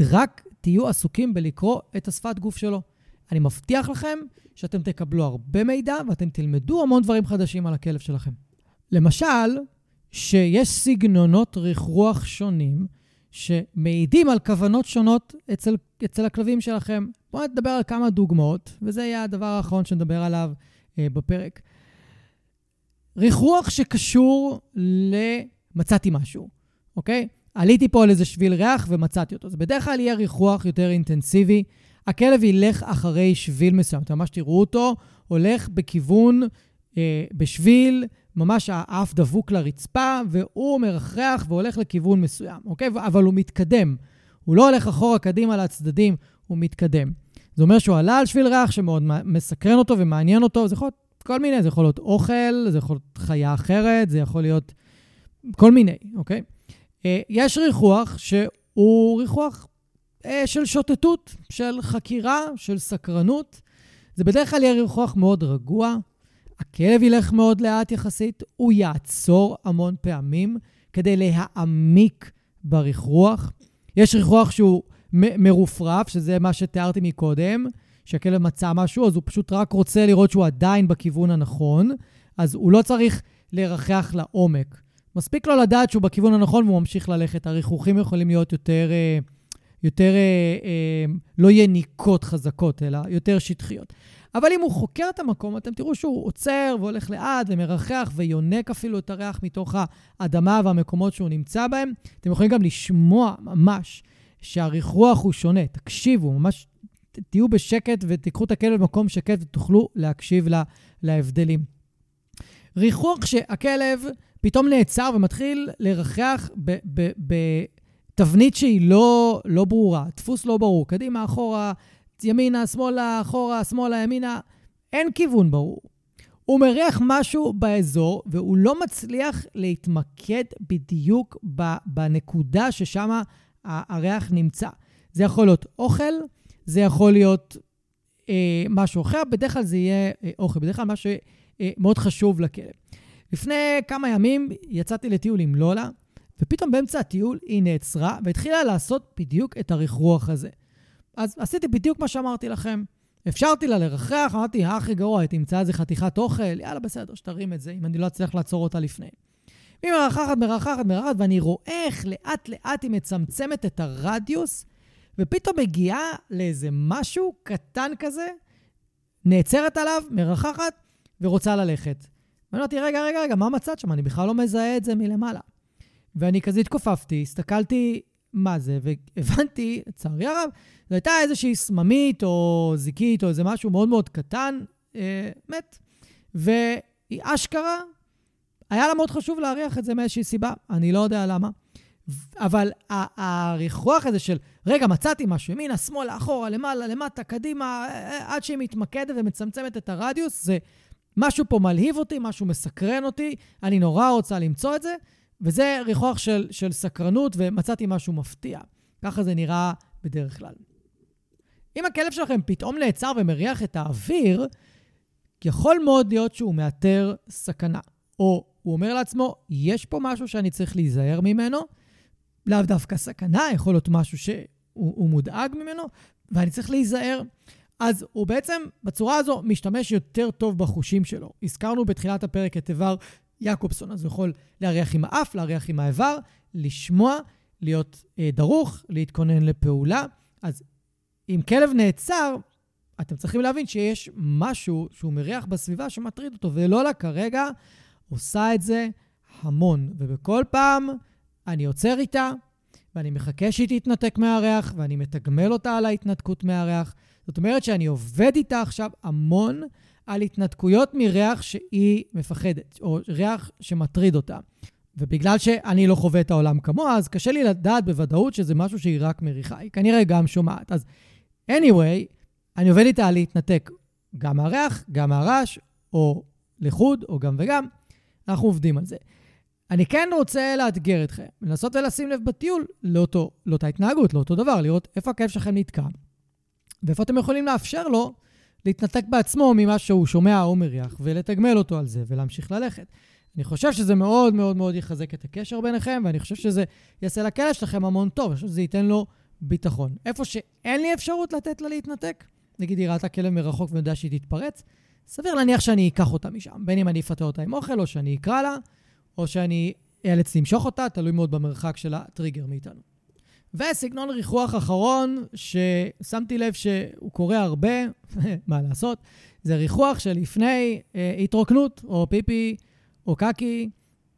S1: ורק תהיו עסוקים בלקרוא את השפת גוף שלו. אני מבטיח לכם שאתם תקבלו הרבה מידע ואתם תלמדו המון דברים חדשים על הכלב שלכם. למשל, שיש סגנונות רכרוח שונים שמעידים על כוונות שונות אצל, אצל הכלבים שלכם. בואו נדבר על כמה דוגמאות, וזה יהיה הדבר האחרון שנדבר עליו אה, בפרק. רכרוח שקשור למצאתי משהו, אוקיי? עליתי פה על איזה שביל ריח ומצאתי אותו. זה בדרך כלל יהיה רכרוח יותר אינטנסיבי. הכלב ילך אחרי שביל מסוים. אתם ממש תראו אותו, הולך בכיוון, אה, בשביל, ממש האף דבוק לרצפה, והוא מרחרח והולך לכיוון מסוים, אוקיי? אבל הוא מתקדם. הוא לא הולך אחורה קדימה לצדדים, הוא מתקדם. זה אומר שהוא עלה על שביל ריח שמאוד מסקרן אותו ומעניין אותו, זה יכול להיות כל מיני, זה יכול להיות אוכל, זה יכול להיות חיה אחרת, זה יכול להיות כל מיני, אוקיי? אה, יש ריחוח שהוא ריחוח אה, של שוטטות, של חקירה, של סקרנות. זה בדרך כלל יהיה ריחוח מאוד רגוע. הכלב ילך מאוד לאט יחסית, הוא יעצור המון פעמים כדי להעמיק ברכרוח. יש רכרוח שהוא מרופרף, שזה מה שתיארתי מקודם, שהכלב מצא משהו, אז הוא פשוט רק רוצה לראות שהוא עדיין בכיוון הנכון, אז הוא לא צריך לרחח לעומק. מספיק לו לדעת שהוא בכיוון הנכון והוא ממשיך ללכת. הריחוכים יכולים להיות יותר, אה, יותר אה, אה, לא יניקות חזקות, אלא יותר שטחיות. אבל אם הוא חוקר את המקום, אתם תראו שהוא עוצר והולך לאט ומרחח ויונק אפילו את הריח מתוך האדמה והמקומות שהוא נמצא בהם. אתם יכולים גם לשמוע ממש שהריחוח הוא שונה. תקשיבו, ממש תהיו בשקט ותיקחו את הכלב במקום שקט ותוכלו להקשיב לה, להבדלים. ריחוח שהכלב פתאום נעצר ומתחיל לרחח בתבנית שהיא לא, לא ברורה, דפוס לא ברור, קדימה, אחורה, ימינה, שמאלה, אחורה, שמאלה, ימינה, אין כיוון ברור. הוא מריח משהו באזור, והוא לא מצליח להתמקד בדיוק בנקודה ששם הריח נמצא. זה יכול להיות אוכל, זה יכול להיות אה, משהו אחר, בדרך כלל זה יהיה אה, אוכל, בדרך כלל מה שמאוד אה, חשוב לכלב. לפני כמה ימים יצאתי לטיול עם לולה, ופתאום באמצע הטיול היא נעצרה והתחילה לעשות בדיוק את הרכרוח הזה. אז עשיתי בדיוק מה שאמרתי לכם. אפשרתי לה לרחח, אמרתי, הכי גרוע, היא תמצא איזה חתיכת אוכל, יאללה, בסדר, שתרים את זה, אם אני לא אצליח לעצור אותה לפני. והיא מרחחת, מרחחת, מרחחת, ואני רואה איך לאט-לאט היא מצמצמת את הרדיוס, ופתאום מגיעה לאיזה משהו קטן כזה, נעצרת עליו, מרחחת, ורוצה ללכת. ואני אמרתי, רגע, רגע, רגע, מה מצאת שם? אני בכלל לא מזהה את זה מלמעלה. ואני כזה התכופפתי, הסתכלתי מה זה, והבנתי, לצערי הרב, זו הייתה איזושהי סממית או זיקית או איזה משהו מאוד מאוד קטן, אה, מת. והיא אשכרה, היה לה מאוד חשוב להריח את זה מאיזושהי סיבה, אני לא יודע למה. אבל הריחוח הזה של, רגע, מצאתי משהו, ימינה, שמאלה, אחורה, למעלה, למטה, קדימה, אה, אה, עד שהיא מתמקדת ומצמצמת את הרדיוס, זה משהו פה מלהיב אותי, משהו מסקרן אותי, אני נורא רוצה למצוא את זה, וזה ריחוח של, של סקרנות, ומצאתי משהו מפתיע. ככה זה נראה בדרך כלל. אם הכלב שלכם פתאום נעצר ומריח את האוויר, יכול מאוד להיות שהוא מאתר סכנה. או הוא אומר לעצמו, יש פה משהו שאני צריך להיזהר ממנו, לאו דווקא סכנה, יכול להיות משהו שהוא מודאג ממנו, ואני צריך להיזהר. אז הוא בעצם, בצורה הזו, משתמש יותר טוב בחושים שלו. הזכרנו בתחילת הפרק את איבר יעקובסון. אז הוא יכול להריח עם האף, להריח עם האיבר, לשמוע, להיות אה, דרוך, להתכונן לפעולה. אז אם כלב נעצר, אתם צריכים להבין שיש משהו שהוא מריח בסביבה שמטריד אותו, ולולה כרגע עושה את זה המון. ובכל פעם אני עוצר איתה, ואני מחכה שהיא תתנתק מהריח, ואני מתגמל אותה על ההתנתקות מהריח. זאת אומרת שאני עובד איתה עכשיו המון על התנתקויות מריח שהיא מפחדת, או ריח שמטריד אותה. ובגלל שאני לא חווה את העולם כמוה, אז קשה לי לדעת בוודאות שזה משהו שהיא רק מריחה. היא כנראה גם שומעת. אז anyway, אני עובד איתה על להתנתק גם מהריח, גם מהרעש, או לחוד, או גם וגם. אנחנו עובדים על זה. אני כן רוצה לאתגר אתכם, לנסות ולשים לב בטיול לאותו, לאותה התנהגות, לאותו דבר, לראות איפה הכאב שלכם נתקע, ואיפה אתם יכולים לאפשר לו להתנתק בעצמו ממה שהוא שומע או מריח, ולתגמל אותו על זה, ולהמשיך ללכת. אני חושב שזה מאוד מאוד מאוד יחזק את הקשר ביניכם, ואני חושב שזה יעשה לכלא שלכם המון טוב, אני חושב שזה ייתן לו ביטחון. איפה שאין לי אפשרות לתת לה להתנתק, נגיד היא ראתה כלב מרחוק ויודע שהיא תתפרץ, סביר להניח שאני אקח אותה משם, בין אם אני אפתה אותה עם אוכל, או שאני אקרא לה, או שאני אאלץ למשוך אותה, תלוי מאוד במרחק של הטריגר מאיתנו. וסגנון ריחוח אחרון, ששמתי לב שהוא קורה הרבה, מה לעשות, זה ריחוח שלפני אה, התרוקנות, או פיפי, או קקי.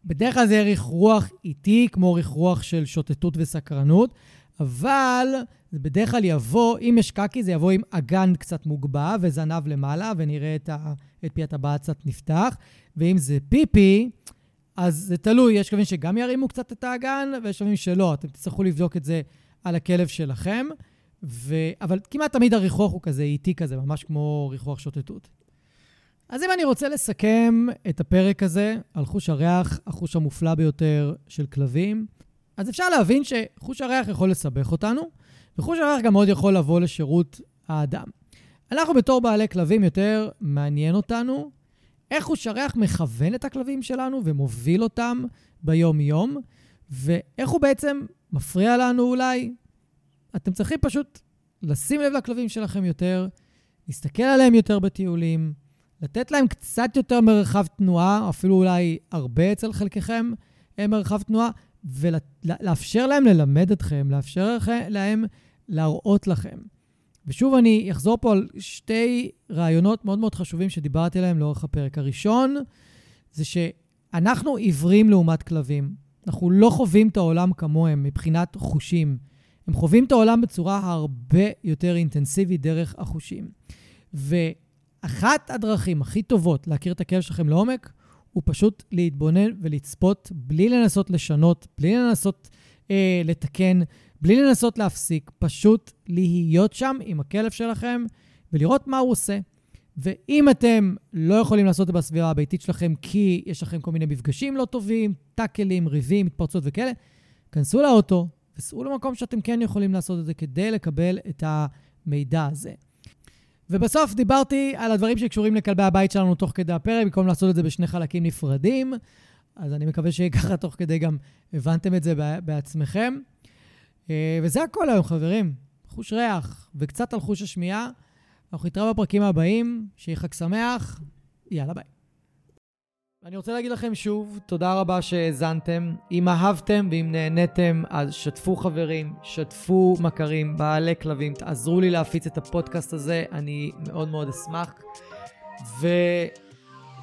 S1: בדרך כלל זה ריחוח איטי, כמו ריחוח של שוטטות וסקרנות, אבל זה בדרך כלל יבוא, אם יש קקי, זה יבוא עם אגן קצת מוגבע וזנב למעלה, ונראה את, ה, את פי הטבעת קצת נפתח. ואם זה פיפי, אז זה תלוי, יש כלבים שגם ירימו קצת את האגן, ויש כלבים שלא. אתם תצטרכו לבדוק את זה על הכלב שלכם. ו... אבל כמעט תמיד הריחוח הוא כזה איטי כזה, ממש כמו ריחוח שוטטות. אז אם אני רוצה לסכם את הפרק הזה על חוש הריח, החוש המופלא ביותר של כלבים, אז אפשר להבין שחוש הריח יכול לסבך אותנו, וחוש הריח גם מאוד יכול לבוא לשירות האדם. אנחנו בתור בעלי כלבים יותר מעניין אותנו איך חוש הריח מכוון את הכלבים שלנו ומוביל אותם ביום-יום, ואיך הוא בעצם מפריע לנו אולי. אתם צריכים פשוט לשים לב לכלבים שלכם יותר, להסתכל עליהם יותר בטיולים, לתת להם קצת יותר מרחב תנועה, אפילו אולי הרבה אצל חלקכם אה, מרחב תנועה, ולאפשר להם ללמד אתכם, לאפשר להם להראות לכם. ושוב, אני אחזור פה על שתי רעיונות מאוד מאוד חשובים שדיברתי עליהם לאורך הפרק. הראשון זה שאנחנו עיוורים לעומת כלבים. אנחנו לא חווים את העולם כמוהם מבחינת חושים. הם חווים את העולם בצורה הרבה יותר אינטנסיבית דרך החושים. ואחת הדרכים הכי טובות להכיר את הכלב שלכם לעומק, הוא פשוט להתבונן ולצפות בלי לנסות לשנות, בלי לנסות אה, לתקן, בלי לנסות להפסיק, פשוט להיות שם עם הכלב שלכם ולראות מה הוא עושה. ואם אתם לא יכולים לעשות את זה בסביבה הביתית שלכם כי יש לכם כל מיני מפגשים לא טובים, טאקלים, ריבים, התפרצות וכאלה, כנסו לאוטו וסעו למקום שאתם כן יכולים לעשות את זה כדי לקבל את המידע הזה. ובסוף דיברתי על הדברים שקשורים לכלבי הבית שלנו תוך כדי הפרק, במקום לעשות את זה בשני חלקים נפרדים. אז אני מקווה שככה תוך כדי גם הבנתם את זה בעצמכם. אה, וזה הכל היום, חברים. חוש ריח וקצת על חוש השמיעה. אנחנו נתראה בפרקים הבאים, שיהיה חג שמח, יאללה ביי. אני רוצה להגיד לכם שוב, תודה רבה שהאזנתם. אם אהבתם ואם נהניתם, אז שתפו חברים, שתפו מכרים, בעלי כלבים, תעזרו לי להפיץ את הפודקאסט הזה, אני מאוד מאוד אשמח. ו...